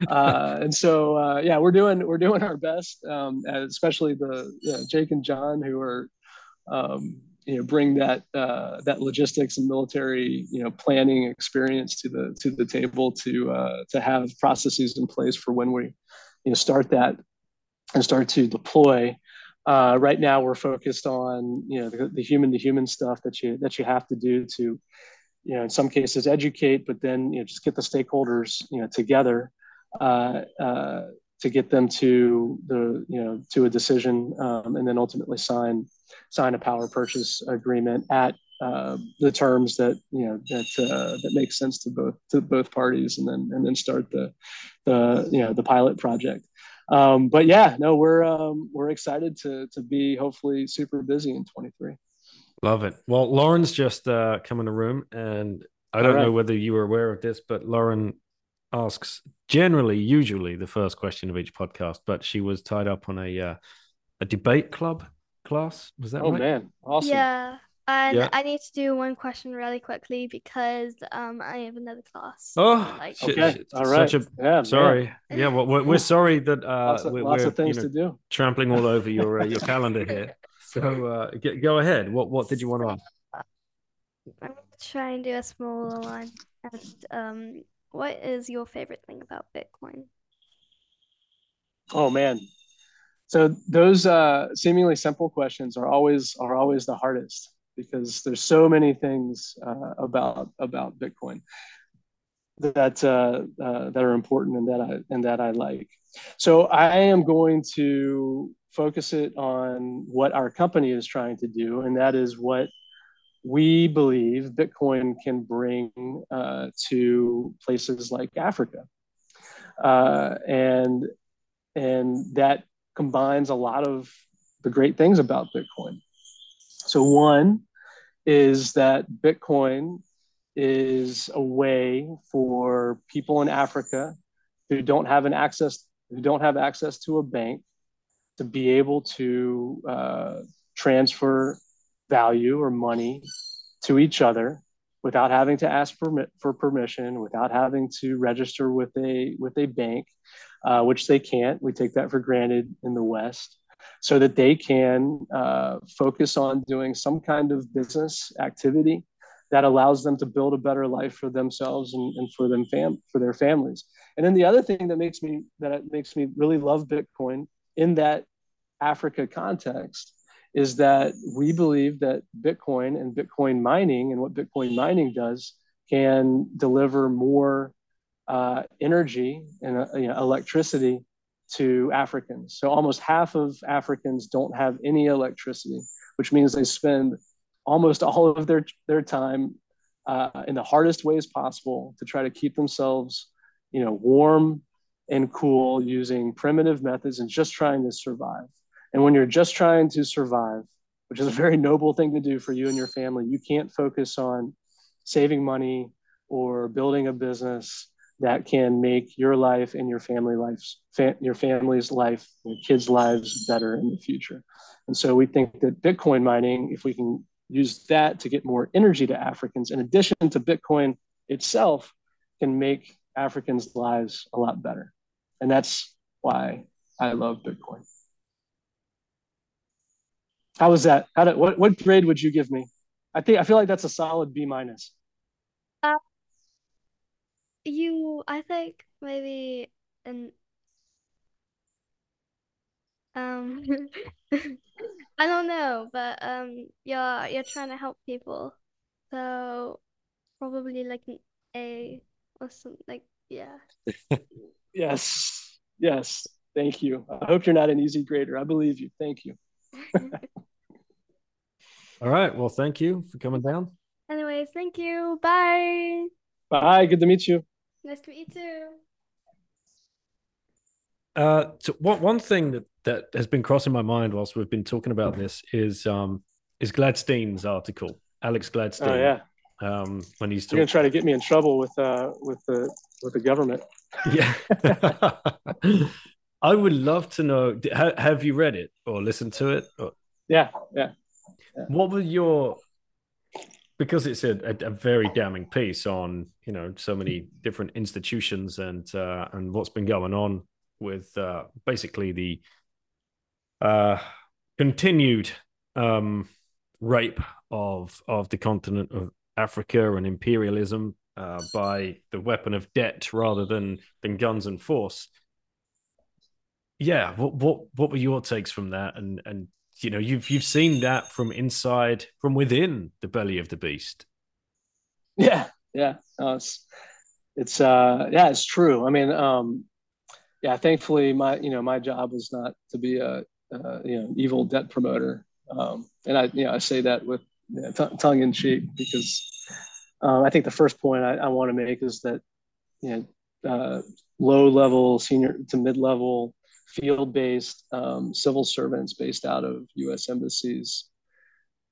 uh, and so uh, yeah, we're doing we're doing our best, um, especially the you know, Jake and John who are um, you know bring that uh, that logistics and military you know planning experience to the to the table to uh, to have processes in place for when we you know start that and start to deploy. Uh, right now, we're focused on you know the, human to human stuff that you that you have to do to you know in some cases educate, but then you know just get the stakeholders you know together to get them to the you know to a decision um, and then ultimately sign sign a power purchase agreement at uh, the terms that you know that uh, that makes sense to both to both parties and then and then start the the you know the pilot project. Um, but yeah no we're um, we're excited to to be hopefully super busy in 23 love it. Well lauren's just uh, come in the room and I don't right. know whether you were aware of this, but Lauren asks generally, usually the first question of each podcast, but she was tied up on a uh, a debate club class. Was that oh right? man, awesome. Yeah. And Yeah. I need to do one question really quickly because um I have another class. Oh, Like- shit, Okay, shit. all right. A yeah, man. sorry. Yeah, well, we're, we're (laughs) sorry that uh, Lots of, we're, lots we're, of things you know, to do. trampling all over your uh, your calendar here. (laughs) So uh, g- go ahead. What what did you want to ask? I'm gonna try and do a smaller one. And um what is your favorite thing about Bitcoin? Oh man. So those uh, seemingly simple questions are always are always the hardest because there's so many things uh, about about Bitcoin that uh, uh, that are important and that I and that I like. So I am going to focus it on what our company is trying to do, and that is what we believe Bitcoin can bring uh, to places like Africa, uh, and and that combines a lot of the great things about Bitcoin. So one is that Bitcoin is a way for people in Africa who don't have an access who don't have access to a bank to be able to uh, transfer value or money to each other without having to ask for, for permission, without having to register with a with a bank, uh, which they can't. We take that for granted in the West, so that they can uh, focus on doing some kind of business activity that allows them to build a better life for themselves and, and for them fam- for their families. And then the other thing that makes me that makes me really love Bitcoin in that Africa context is that we believe that Bitcoin and Bitcoin mining and what Bitcoin mining does can deliver more uh, energy and uh, you know, electricity to Africans. So almost half of Africans don't have any electricity, which means they spend almost (laughs) all of their their time uh, in the hardest ways possible to try to keep themselves, you know, warm and cool using primitive methods and just trying to survive. And when you're just trying to survive, which is a very noble thing to do for you and your family, you can't focus on saving money or building a business that can make your life and your family lives, fa- your family's life, your kids' lives better in the future. And so we think that Bitcoin mining, if we can use that to get more energy to Africans, in addition to Bitcoin itself, can make Africans' lives a lot better. And that's why I love Bitcoin. How was that? How did, what, what grade would you give me? I think I feel like that's a solid B minus. Uh, you, I think maybe an um (laughs) I don't know, but um you're you're trying to help people. So probably like an A or something like yeah. (laughs) Yes. Yes. Thank you. I hope you're not an easy grader. I believe you. Thank you. All right. Well, thank you for coming down. Anyways, thank you. Bye. Bye. Good to meet you. Nice to meet you too. Uh, so one one thing that that has been crossing my mind whilst we've been talking about this is um is Gladstein's article, Alex Gladstein. Oh yeah. Um, when he's You're gonna try to get me in trouble with uh with the with the government. Yeah. (laughs) (laughs) I would love to know. Have you read it or listened to it? Or, Yeah. Yeah. what were your? Because it's a, a, a very damning piece on you know so many different institutions and uh, and what's been going on with uh, basically the uh, continued um, rape of of the continent of Africa and imperialism uh, by the weapon of debt rather than than guns and force. Yeah, what what what were your takes from that? And and you know you've you've seen that from inside from within the belly of the beast. Yeah. Yeah. No, it's it's uh yeah, it's true. I mean, um yeah, thankfully my you know my job was not to be a, uh you know evil debt promoter. Um and I you know I say that with you know, t- tongue in cheek because um, I think the first point I, I want to make is that you know uh, low level senior to mid level field based um, civil servants based out of U.S. embassies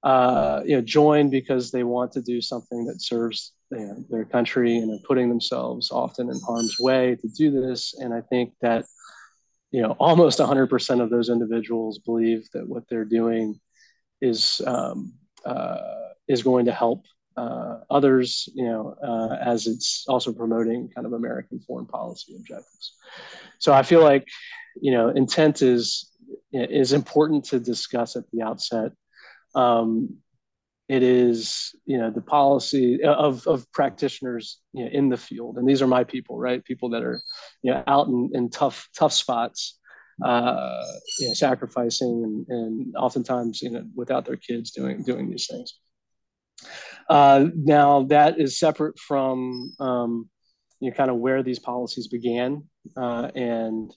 uh, you know, join because they want to do something that serves you know, their country and are putting themselves often in harm's way to do this. And I think that, you know, almost 100% of those individuals believe that what they're doing is um, uh, is going to help uh, others, you know, uh, as it's also promoting kind of American foreign policy objectives. So I feel like, you know, intent is is important to discuss at the outset. Um, it is, you know, the policy of, of practitioners you know, in the field, and these are my people, right? People that are, you know, out in, in tough tough spots, uh, you know, sacrificing and, and oftentimes, you know, without their kids doing doing these things. Uh, now that is separate from um, you know, kind of where these policies began uh, and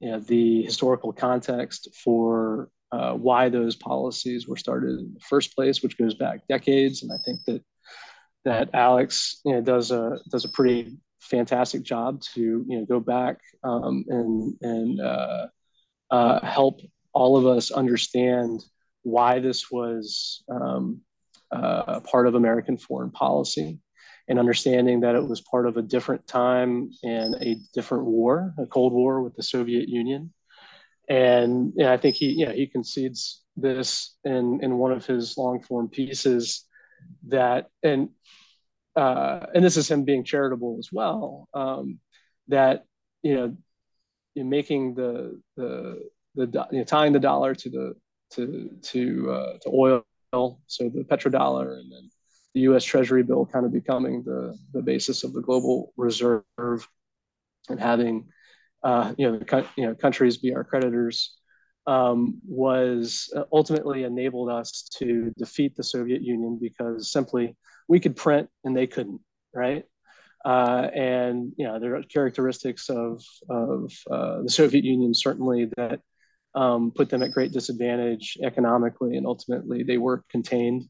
you know, the historical context for uh, why those policies were started in the first place, which goes back decades. And I think that that Alex you know, does a does a pretty fantastic job to you know go back um, and and uh, uh, help all of us understand why this was um, uh, part of American foreign policy and understanding that it was part of a different time and a different war, a Cold War with the Soviet Union. And know, I think he, know, he concedes this in, in one of his long form pieces that, and, uh, and this is him being charitable as well, um, that, you know, in making the, the, the, you know, tying the dollar to the, to, to, uh, to oil so the petrodollar and then the U.S. Treasury bill kind of becoming the the basis of the global reserve and having uh, you know the you know countries be our creditors um, was uh, ultimately enabled us to defeat the Soviet Union because simply we could print and they couldn't, right? Uh, and you know there are characteristics of of uh, the Soviet Union certainly that um, put them at great disadvantage economically, and ultimately they were contained,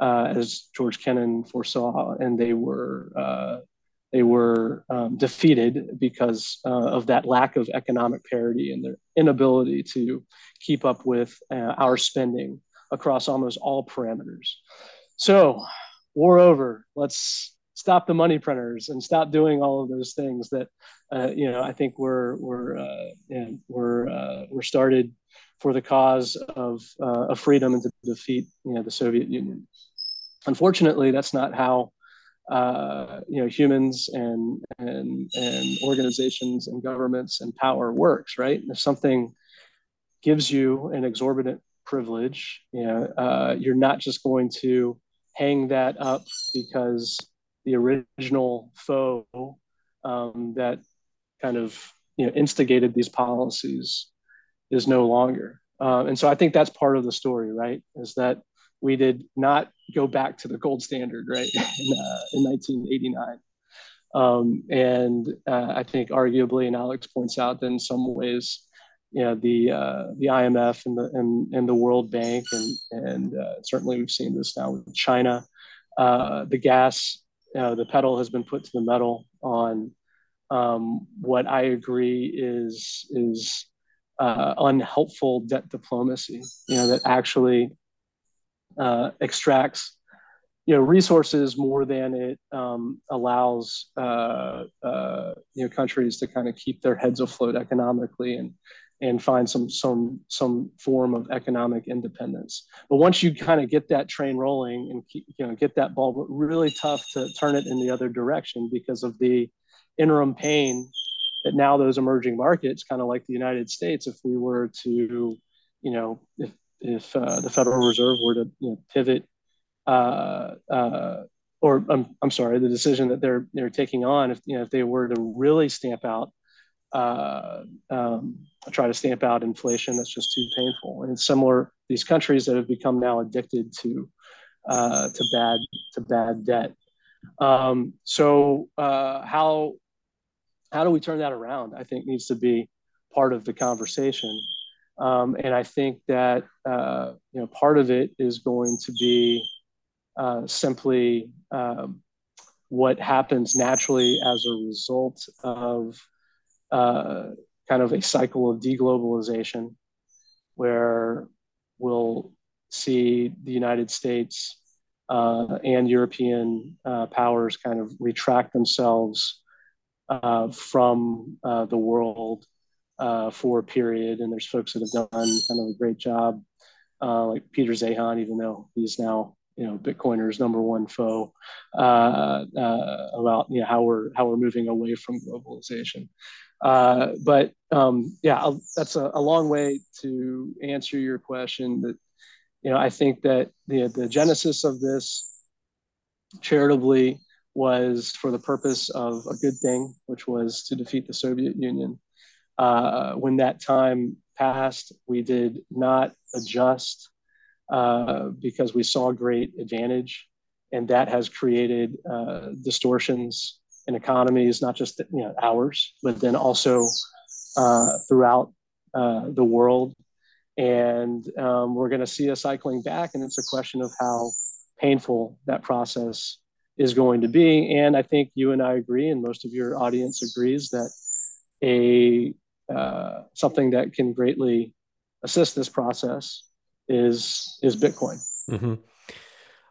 uh, as George Kennan foresaw, and they were uh, they were um, defeated because uh, of that lack of economic parity and their inability to keep up with uh, our spending across almost all parameters. So, war over. Let's stop the money printers and stop doing all of those things that uh, you know I think were were uh, you were uh, were started for the cause of uh, of freedom and to defeat you know the Soviet Union. Unfortunately, that's not how uh, you know humans and and and organizations and governments and power works. Right? If something gives you an exorbitant privilege, you know, uh, you're not just going to hang that up because the original foe um, that kind of you know instigated these policies is no longer. Uh, and so I think that's part of the story, right? Is that we did not go back to the gold standard, right, (laughs) in, uh, in 1989. Um, and uh, I think arguably, and Alex points out that in some ways, you know, the uh, the IMF and the and, and the World Bank, and and uh, certainly we've seen this now with China. Uh, the gas uh, the pedal has been put to the metal on um, what I agree is is uh, unhelpful debt diplomacy. You know that actually uh, extracts you know resources more than it um, allows uh, uh, you know countries to kind of keep their heads afloat economically and and find some some some form of economic independence. But once you kind of get that train rolling and keep, you know get that ball, really tough to turn it in the other direction because of the interim pain that now those emerging markets, kind of like the United States, if we were to, you know, if if uh, the Federal Reserve were to you know, pivot, uh, uh, or I'm, I'm sorry, the decision that they're they're taking on, if you know if they were to really stamp out uh, um, try to stamp out inflation that's just too painful. And similar these countries that have become now addicted to uh, to bad to bad debt. Um, so uh, how how do we turn that around? I think needs to be part of the conversation. Um, and I think that uh, you know part of it is going to be uh, simply um, what happens naturally as a result of uh, kind of a cycle of deglobalization where we'll see the United States uh, and European uh, powers kind of retract themselves uh, from uh, the world uh, for a period. And there's folks that have done kind of a great job, uh, like Peter Zeihan, even though he's now you know Bitcoiners' number one foe, about you know how we're how we're moving away from globalization. But um, yeah, I'll, that's a, a long way to answer your question. That you know, I think that the, the genesis of this charitably was for the purpose of a good thing, which was to defeat the Soviet Union. Uh, when that time passed, we did not adjust uh, because we saw great advantage, and that has created uh, distortions in economies, not just you know ours, but then also uh, throughout uh, the world. And um, we're going to see a cycling back and it's a question of how painful that process is going to be. And i think you and i agree and most of your audience agrees that a uh, something that can greatly assist this process is is bitcoin. Mm-hmm.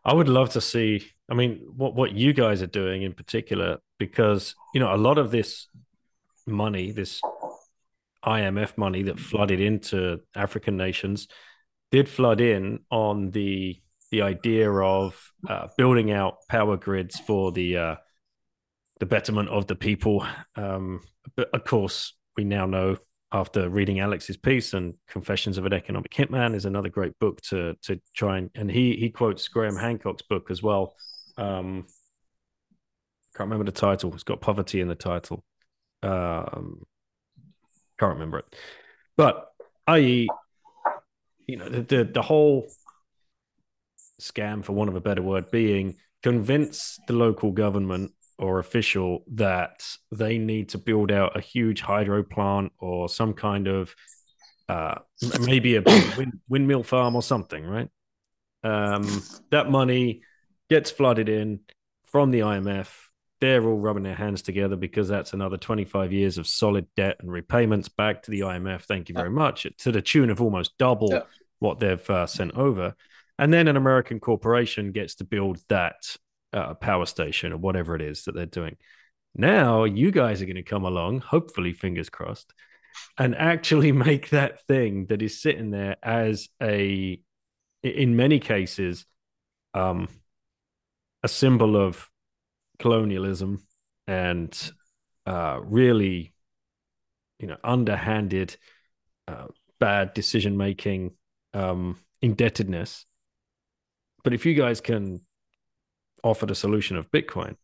i would love to see i mean what what you guys are doing in particular because you know a lot of this money this IMF money that flooded into African nations did flood in on the the idea of uh, building out power grids for the uh, the betterment of the people. Um, but of course, we now know after reading Alex's piece and Confessions of an Economic Hitman is another great book to to try and and he he quotes Graham Hancock's book as well. Um, can't remember the title. It's got poverty in the title. Um, can't remember it. But i.e., you know, the, the, the whole scam, for want of a better word, being convince the local government or official that they need to build out a huge hydro plant or some kind of uh, maybe a (coughs) wind, windmill farm or something, right? Um, that money gets flooded in from the IMF they're all rubbing their hands together because that's another 25 years of solid debt and repayments back to the IMF. Thank you very much, to the tune of almost double yeah. what they've uh, sent over. And then an American corporation gets to build that uh, power station or whatever it is that they're doing. Now you guys are going to come along, hopefully, fingers crossed, and actually (laughs) make that thing that is sitting there as a, in many cases, um, a symbol of colonialism and uh, really, you know, underhanded, uh, bad decision making, um, indebtedness. But if you guys can offer the solution of Bitcoin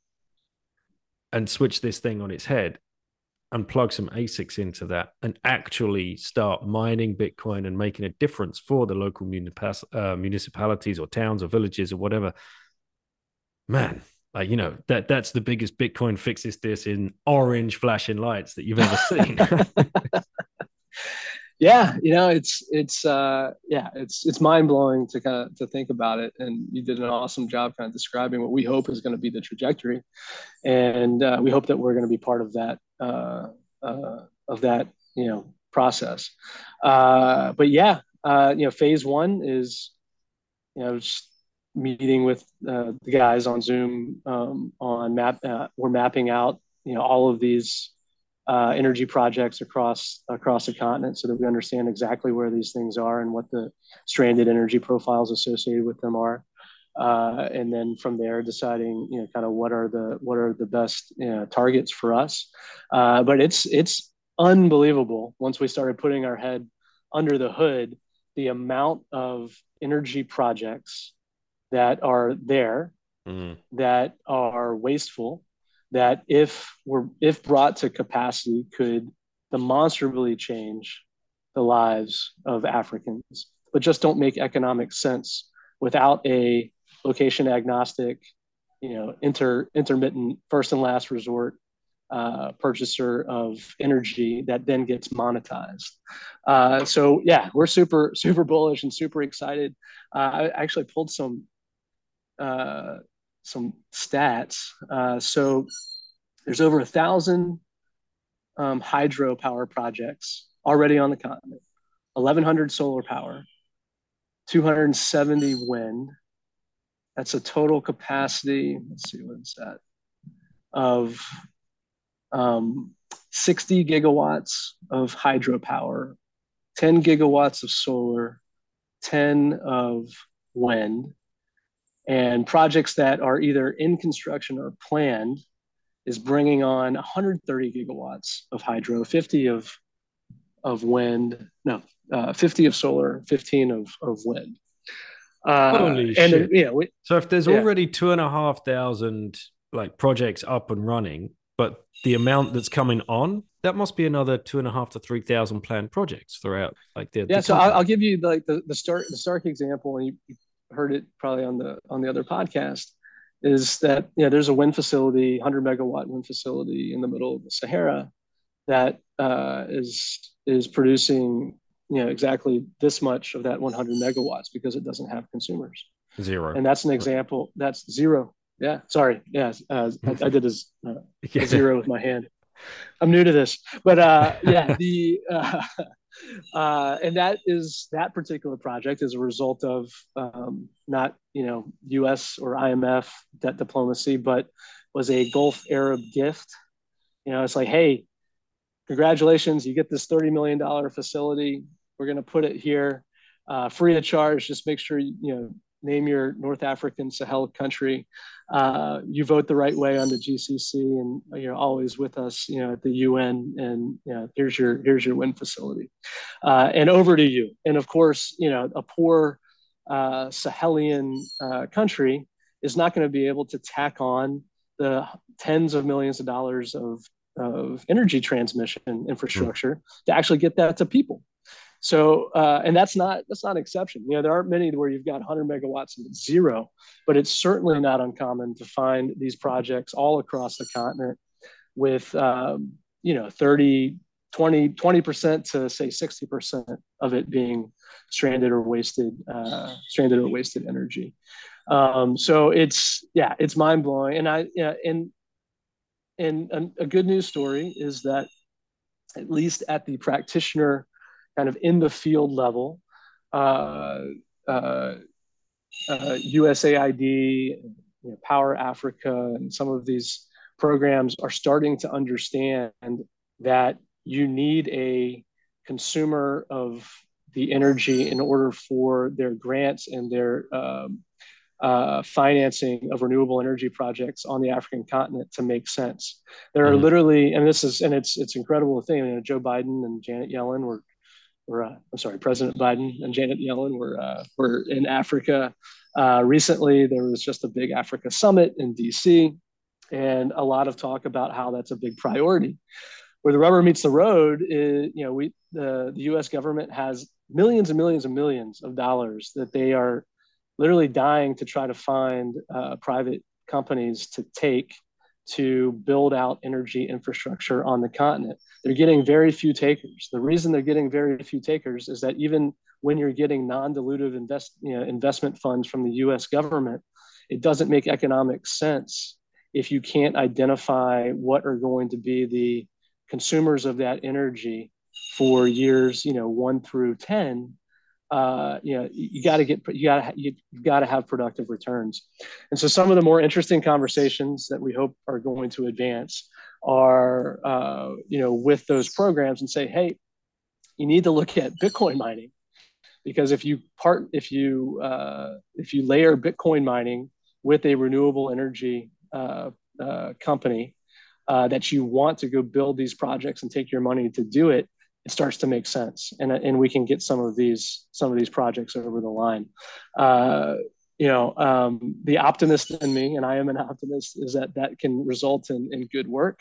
and switch this thing on its head and plug some ASICs into that and actually start mining Bitcoin and making a difference for the local uh, municipalities or towns or villages or whatever, man, like, you know, that that's the biggest Bitcoin fixes this in orange flashing lights that you've ever seen. (laughs) (laughs) yeah, you know, it's it's uh yeah, it's it's mind blowing to kind of to think about it. And you did an awesome job kind of describing what we hope is going to be the trajectory. And uh, we hope that we're going to be part of that uh, uh of that, you know, process. Uh but yeah, uh, you know, phase one is you know, just meeting with uh, the guys on Zoom um, on map. Uh, we're mapping out you know all of these uh, energy projects across across the continent so that we understand exactly where these things are and what the stranded energy profiles associated with them are. Uh, and then from there, deciding you know kind of what are the what are the best you know, targets for us. Uh, but it's it's unbelievable once we started putting our head under the hood the amount of energy projects that are there mm-hmm. that are wasteful that if were if brought to capacity could demonstrably change the lives of Africans, but just don't make economic sense without a location agnostic, you know, inter intermittent first and last resort uh, purchaser of energy that then gets monetized. Uh, so yeah, we're super (laughs) super bullish and super excited. Uh, I actually pulled some uh, some stats. Uh, so there's over a thousand um, hydro power projects already on the continent, 1,100 solar power, 270 wind. That's a total capacity. Let's see what's that of um, 60 gigawatts of hydropower, 10 gigawatts of solar, 10 of wind, and projects that are either in construction or planned is bringing on 130 gigawatts of hydro, 50 of of wind, no, uh, 50 of solar, 15 of of wind. Uh, Holy and shit! yeah, we, so if there's yeah. already two and a half thousand like projects up and running, but the amount that's coming on, that must be another two and a half to three thousand planned projects throughout. Like the yeah. The so I'll, I'll, give you like the the start the Stark example, and you heard it probably on the on the other podcast. Is that yeah? There's a wind facility, 100 megawatt wind facility in the middle of the Sahara that uh, is is producing you know exactly this much of that 100 megawatts because it doesn't have consumers. Zero. And that's an example. That's zero. Yeah. Sorry. Yeah. Uh, I, I, did this uh, (laughs) yeah. zero with my hand. I'm new to this, but uh, yeah, the (laughs) uh, and that is that particular project is a result of um, not you know U.S. or IMF debt diplomacy, but was a Gulf Arab gift. You know, it's like, hey, congratulations, you get this thirty million dollar facility. We're going to put it here, uh, free of charge. Just make sure you know name your North African Sahel country. Uh, you vote the right way on the GCC, and you're always with us, you know, at the UN. And you know, here's your here's your wind facility, uh, and over to you. And of course, you know, a poor uh, Sahelian uh, country is not going to be able to tack on the tens of millions of dollars of of energy transmission infrastructure to actually get that to people. So, uh, and that's not that's not an exception. You know, there aren't many where you've got 100 megawatts and it's zero, but it's certainly not uncommon to find these projects all across the continent with um, you know 30, 20, 20 percent to say 60 percent of it being stranded or wasted, uh, stranded or wasted energy. Um, so it's yeah, it's mind blowing. And I yeah, and and a good news story is that at least at the practitioner kind of in the field level. Uh, uh, uh, USAID, you know, Power Africa, and some of these programs are starting to understand that you need a consumer of the energy in order for their grants and their um, uh, financing of renewable energy projects on the African continent to make sense. There are mm-hmm. literally, and this is, and it's it's incredible thing. You know, Joe Biden and Janet Yellen were were, uh, I'm sorry, President Biden and Janet Yellen were, uh, were in Africa. Uh, recently, there was just a big Africa summit in DC, and a lot of talk about how that's a big priority. Where the rubber meets the road is, you know, we the, the U.S. government has millions and millions and millions of dollars that they are literally dying to try to find uh, private companies to take to build out energy infrastructure on the continent. They're getting very few takers. The reason they're getting very few takers is that even when you're getting non-dilutive invest, you know, investment funds from the US government, it doesn't make economic sense if you can't identify what are going to be the consumers of that energy for years, you know, one through 10 uh, you know, you got to get, you got to, you got to have productive returns. And so some of the more interesting conversations that we hope are going to advance are, uh, you know, with those programs and say, hey, you need to look at Bitcoin mining because if you part, if you, uh, if you layer Bitcoin mining with a renewable energy uh, uh, company uh, that you want to go build these projects and take your money to do it, it starts to make sense and, and we can get some of these some of these projects over the line uh, you know um, the optimist in me and i am an optimist is that that can result in, in good work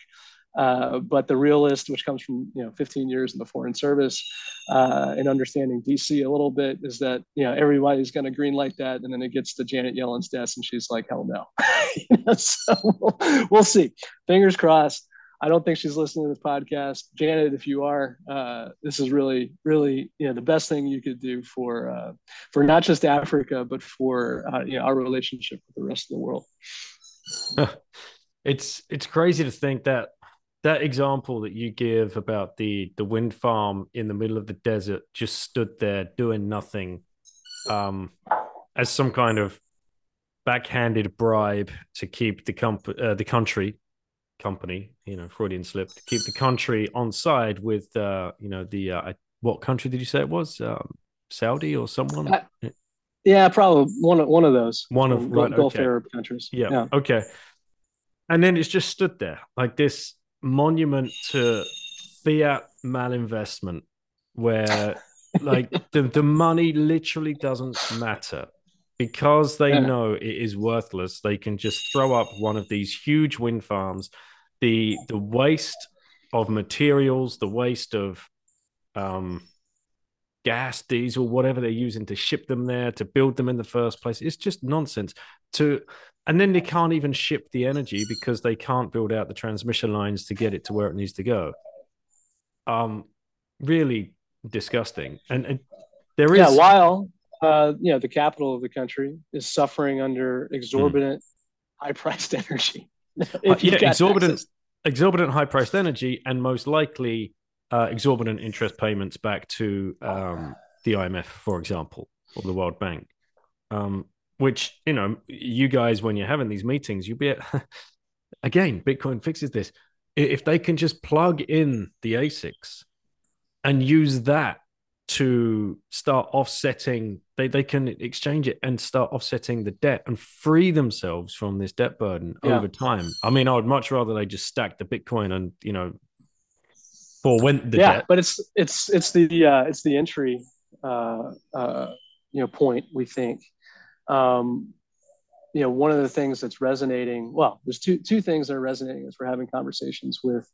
uh, but the realist, which comes from you know 15 years in the foreign service uh, and understanding DC a little bit, is that you know everybody's going to green light that, and then it gets to Janet Yellen's desk, and she's like, "Hell no." (laughs) so we'll, we'll see. Fingers crossed. I don't think she's listening to this podcast. Janet, if you are, uh, this is really, really, you know, the best thing you could do for uh, for not just Africa, but for uh, you know our relationship with the rest of the world. (laughs) it's it's crazy to think that that example that you give about the the wind farm in the middle of the desert just stood there doing nothing um, as some kind of backhanded bribe to keep the comp- uh, the country company, you know, Freudian slip, to keep the country on side with, uh, you know, the uh, what country did you say it was? Um, Saudi or someone? Uh, yeah, probably one of one of those. One of right, Gulf okay. Arab countries. Yeah, yeah. Okay. And then it's just stood there like this monument to fiat malinvestment, where like the the money literally doesn't matter because they yeah. know it is worthless, they can just throw up one of these huge wind farms. The the waste of materials, the waste of um, gas, diesel, whatever they're using to ship them there, to build them in the first place, it's just nonsense. To and then they can't even ship the energy because they can't build out the transmission lines to get it to where it needs to go. Um, really disgusting. And, and there is yeah, while uh, you know, the capital of the country is suffering under exorbitant, mm. high-priced (laughs) energy. uh, yeah, exorbitant, access. exorbitant high-priced energy, and most likely uh, exorbitant interest payments back to um, the IMF, for example, or the World Bank. Um, which you know, you guys, when you're having these meetings, you'll be at, (laughs) again, Bitcoin fixes this. If they can just plug in the ASICs and use that to start offsetting they, they can exchange it and start offsetting the debt and free themselves from this debt burden yeah. over time i mean i would much rather they just stack the bitcoin and you know for when the yeah debt. but it's it's it's the uh it's the entry uh uh you know point we think um you know one of the things that's resonating well there's two two things that are resonating as we're having conversations with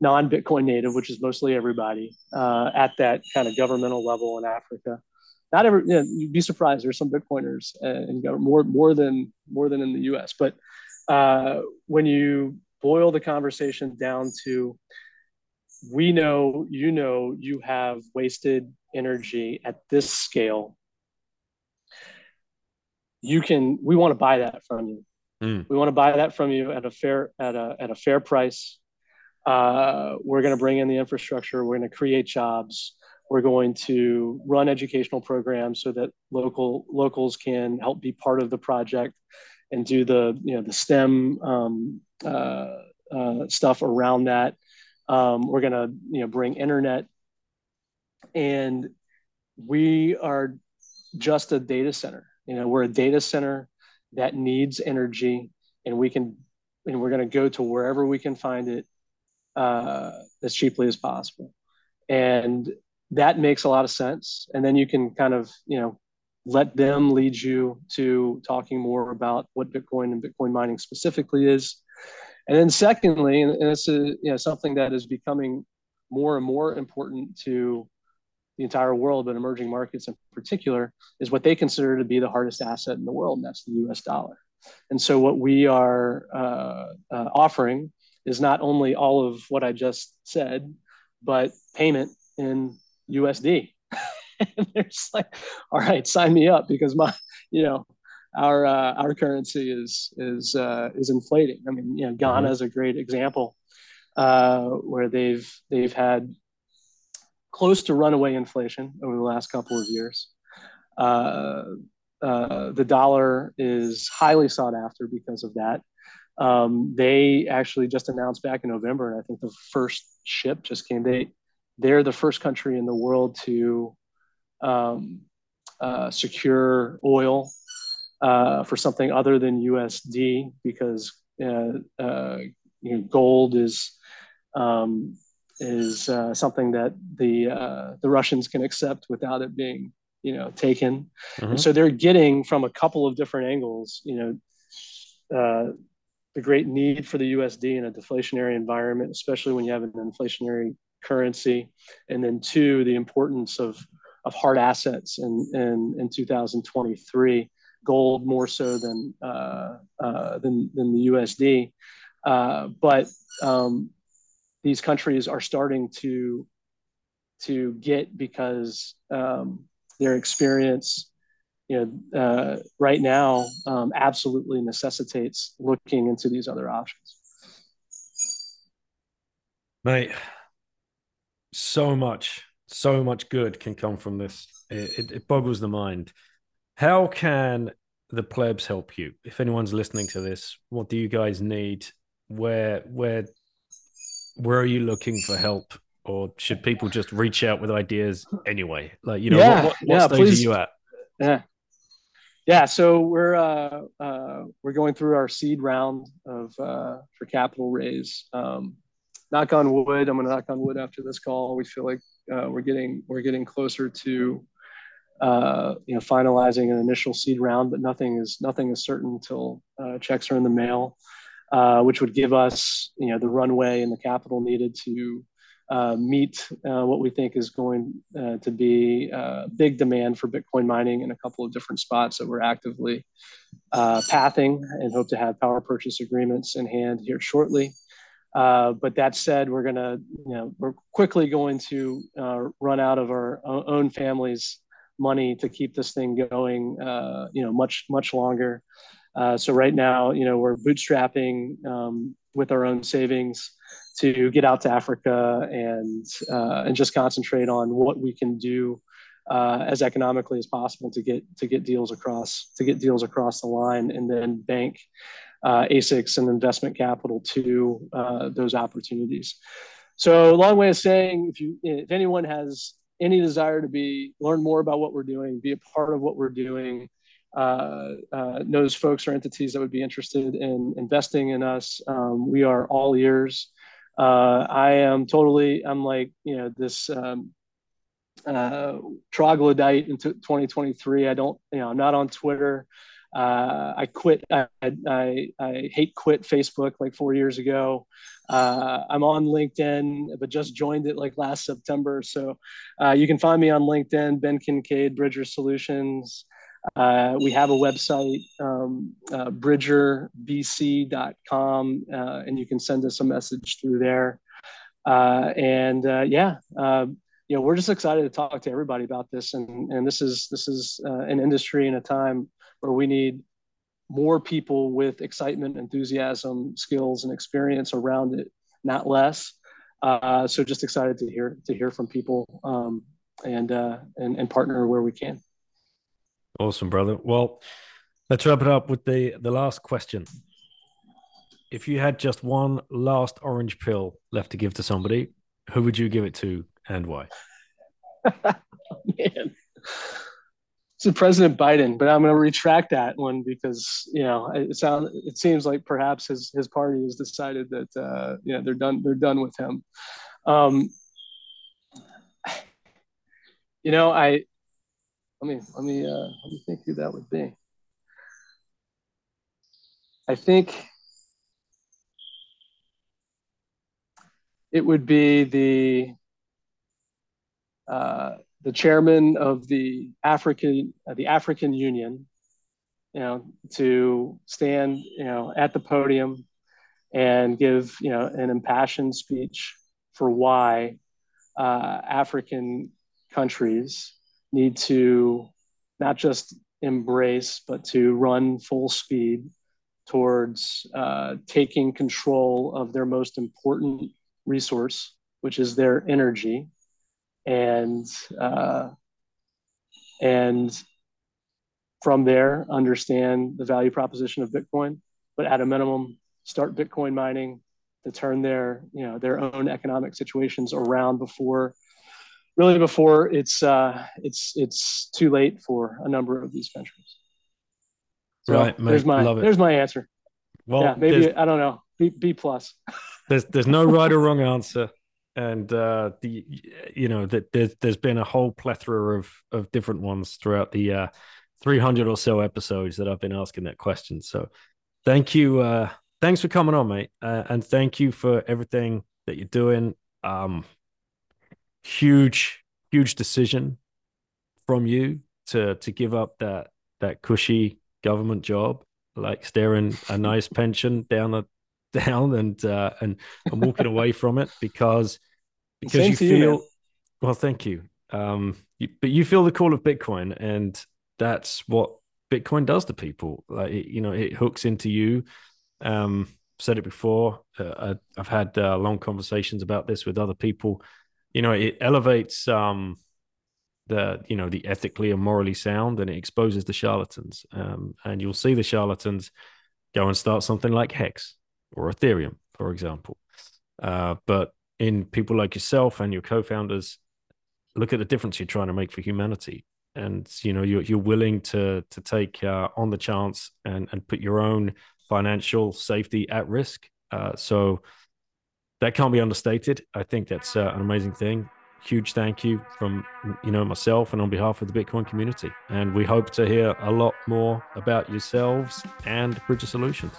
non-Bitcoin native, which is mostly everybody, uh, at that kind of governmental level in Africa. Not every, you know, you'd be surprised. There's some Bitcoiners and uh, more more than more than in the U.S. But uh, when you boil the conversation down to, we know, you know, you have wasted energy at this scale. You can. We want to buy that from you. Mm. We want to buy that from you at a fair at a at a fair price uh, we're going to bring in the infrastructure. We're going to create jobs. We're going to run educational programs so that local locals can help be part of the project and do the you know the STEM um, uh, uh, stuff around that. Um, we're going to you know bring internet, and we are just a data center. You know, we're a data center that needs energy, and we can and we're going to go to wherever we can find it uh, as cheaply as possible. And that makes a lot of sense. And then you can kind of, you know, let them lead you to talking more about what Bitcoin and Bitcoin mining specifically is. And then secondly, and this is you know, something that is becoming more and more important to the entire world, but emerging markets in particular, is what they consider to be the hardest asset in the world, and that's the US dollar. And so, what we are uh, uh, offering is not only all of what I just said, but payment in USD. (laughs) and there's like, all right, sign me up because my, you know, our uh, our currency is is uh, is inflating. I mean, you know, Ghana mm-hmm. is a great example uh, where they've they've had close to runaway inflation over the last couple of years. Uh, uh, the dollar is highly sought after because of that. Um, they actually just announced back in November, and I think the first ship just came. They they're the first country in the world to um, uh, secure oil uh, for something other than USD because uh, uh, you know, gold is um, is uh, something that the uh, the Russians can accept without it being you know taken. Mm-hmm. so they're getting from a couple of different angles. You know, the great need for the USD in a deflationary environment, especially when you have an inflationary currency, and then two, the importance of of hard assets in in, in 2023, gold more so than uh, uh, than than the USD, uh, but um, these countries are starting to to get because um, their experience you know, uh, right now um, absolutely necessitates looking into these other options. Mate, so much, so much good can come from this. It, it, it boggles the mind. how can the plebs help you? If anyone's listening to this, what do you guys need? Where where where are you looking for help? Or should people just reach out with ideas anyway? Like, you know, Yeah, what, what, what yeah, stage please. are you at? Yeah. Yeah, so we're uh, uh, we're going through our seed round of uh, for capital raise. Um, knock on wood. I'm going to knock on wood after this call. We feel like uh, we're getting we're getting closer to uh, you know finalizing an initial seed round, but nothing is nothing is certain until uh, checks are in the mail, which would give us you know the runway and the capital needed to uh, meet uh, what we think is going uh, to be uh, big demand for Bitcoin mining in a couple of different spots that we're actively uh, pathing and hope to have power purchase agreements in hand here shortly. Uh, but that said, we're going to, you know, we're quickly going to run out of our own family's money to keep this thing going, you know, much, much longer. So right now, you know, we're bootstrapping um, with our own savings to get out to Africa and uh, and just concentrate on what we can do uh, as economically as possible to get to get deals across to get deals across the line, and then bank uh, ASICs and investment capital to uh, those opportunities. So, long way of saying, if you if anyone has any desire to be learn more about what we're doing, be a part of what we're doing. Uh, uh, knows folks or entities that would be interested in investing in us. Um, we are all ears uh, I am totally, I'm like, you know, this um, uh, troglodyte into 2023. I don't, you know, I'm not on Twitter. Uh, I quit. I, I, I, hate quit Facebook like four years ago. Uh, I'm on LinkedIn, but just joined it like last September. So uh, you can find me on LinkedIn, Ben Kincaid, Bridger Solutions. Uh, we have a website, um, uh, bridgerbc.com, uh, and you can send us a message through there. Uh, and uh, yeah, um, you know, we're just excited to talk to everybody about this. And, and this is this is uh, an industry and a time where we need more people with excitement, enthusiasm, skills, and experience around it, not less. so just excited to hear to hear from people um, and, and and partner where we can. Awesome, brother. Well, let's wrap it up with the the last question. If you had just one last orange pill left to give to somebody, who would you give it to and why? (laughs) Man. So President Biden, but I'm going to retract that one because you know it sounds it seems like perhaps his his party has decided that uh, you know they're done they're done with him. Um, you know, I let me let me uh, let me think who that would be. I think it would be the uh, the chairman of the African uh, the African Union, you know, to stand you know at the podium and give you know an impassioned speech for why uh, African countries need to not just embrace, but to run full speed towards uh, taking control of their most important resource, which is their energy, and uh, and from there understand the value proposition of Bitcoin, but at a minimum start Bitcoin mining to turn their you know their own economic situations around before really before it's uh, it's it's too late for a number of these ventures. So right, mate. there's my Love it. there's my answer. Well, yeah, maybe I don't know. B, B plus. (laughs) there's there's no right or wrong answer, and uh, the you know that there's there's been a whole plethora of of different ones throughout the uh, 300 or so episodes that I've been asking that question. So thank you, uh, thanks for coming on, mate, uh, and thank you for everything that you're doing. Um, huge, huge decision from you to to give up that that cushy government job, like staring a (laughs) nice pension down the (laughs) down and uh, and and walking away from it because because Same you feel you, well. Thank you. Um, you, but you feel the call of Bitcoin, and that's what Bitcoin does to people. Like it, you know, it hooks into you. Um, said it before. Uh, I've had uh, long conversations about this with other people you know it elevates um the you know the ethically and morally sound, and it exposes the charlatans. Um, and you'll see the charlatans go and start something like Hex or Ethereum, for example. Uh, but in people like yourself and your co-founders, look at the difference you're trying to make for humanity and you know you're, you're willing to to take uh, on the chance and and put your own financial safety at risk uh, so that can't be understated i think that's uh, an amazing thing huge thank you from you know myself and on behalf of the bitcoin community and we hope to hear a lot more about yourselves and bridger solutions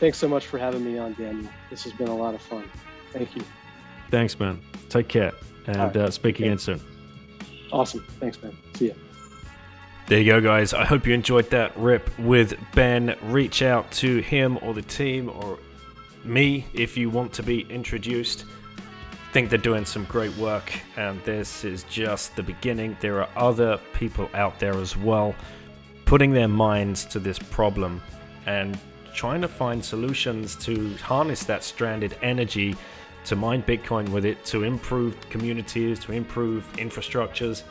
thanks so much for having me on daniel this has been a lot of fun thank you thanks man take care and right. Uh, speak again soon Awesome. Thanks, man. See ya. There you go, guys. I hope you enjoyed that rip with Ben. Reach out to him or the team or me if you want to be introduced. I think they're doing some great work, and this is just the beginning. There are other people out there as well putting their minds to this problem and trying to find solutions to harness that stranded energy to mine Bitcoin with it, to improve communities, to improve infrastructures.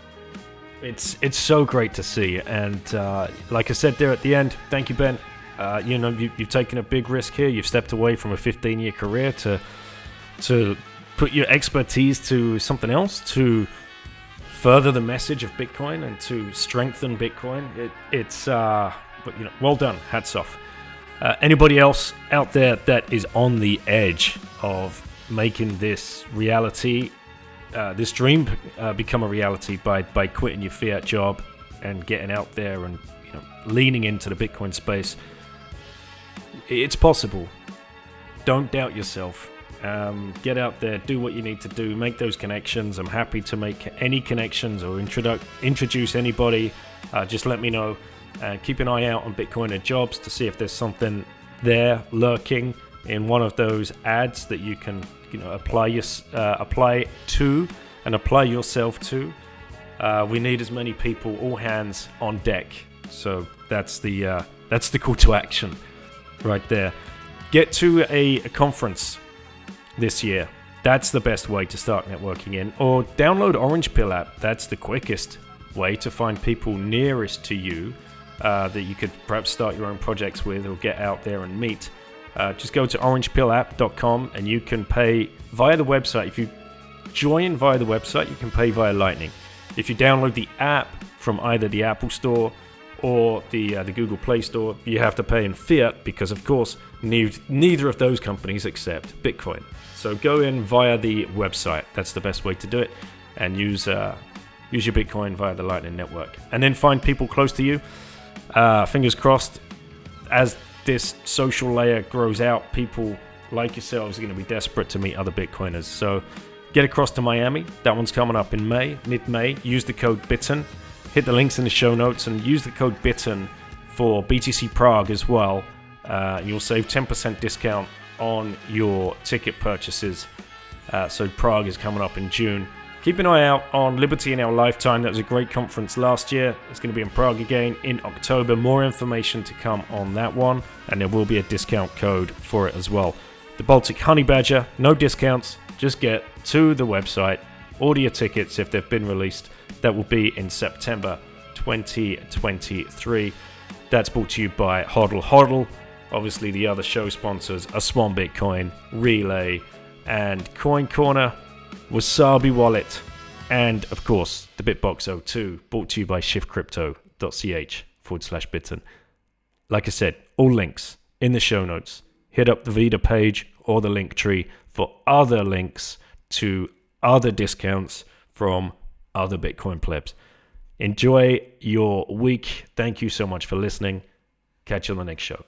It's it's so great to see, and uh, like I said there at the end, thank you, Ben. Uh, you know, you, have taken a big risk here. You've stepped away from a 15-year career to to put your expertise to something else to further the message of Bitcoin and to strengthen Bitcoin. It, it's uh, but you know, well done. Hats off. Uh, anybody else out there that is on the edge of making this reality, uh, this dream, uh, become a reality by by quitting your fiat job and getting out there and you know, leaning into the Bitcoin space. It's possible. Don't doubt yourself. Um, get out there, do what you need to do, make those connections. I'm happy to make any connections or introdu- introduce anybody. Uh, just let me know. Uh, keep an eye out on Bitcoiner jobs to see if there's something there lurking in one of those ads that you can you know apply your uh, apply to and apply yourself to. Uh, we need as many people, all hands on deck. So that's the uh, that's the call to action, right there. Get to a, conference this year. That's the best way to start networking in. Or download Orange Pill app. That's the quickest way to find people nearest to you uh, that you could perhaps start your own projects with or get out there and meet. Uh, just go to orangepillapp.com and you can pay via the website. If you join via the website, you can pay via Lightning. If you download the app from either the Apple Store or the uh, the Google Play Store, you have to pay in fiat because, of course, neither, neither of those companies accept Bitcoin. So go in via the website. That's the best way to do it, and use uh, use your Bitcoin via the Lightning Network, and then find people close to you. Uh, fingers crossed, as this social layer grows out, people like yourselves are going to be desperate to meet other Bitcoiners. So get across to Miami. That one's coming up in May, mid May. Use the code BITTEN. Hit the links in the show notes and use the code BITTEN for BTC Prague as well. Uh, you'll save 10% discount on your ticket purchases. Uh, so Prague is coming up in June. Keep an eye out on Liberty in Our Lifetime. That was a great conference last year. It's going to be in Prague again in October. More information to come on that one, and there will be a discount code for it as well. The Baltic Honey Badger, no discounts. Just get to the website, your tickets if they've been released. That will be in September 2023. That's brought to you by Hodl Hodl. Obviously, the other show sponsors are Swan Bitcoin, Relai, and Coin Corner. Wasabi Wallet, and of course the BitBox02, brought to you by shiftcrypto.ch forward slash bitten. Like I said, all links in the show notes. Hit up the Vita page or the link tree for other links to other discounts from other Bitcoin plebs. Enjoy your week. Thank you so much for listening. Catch you on the next show.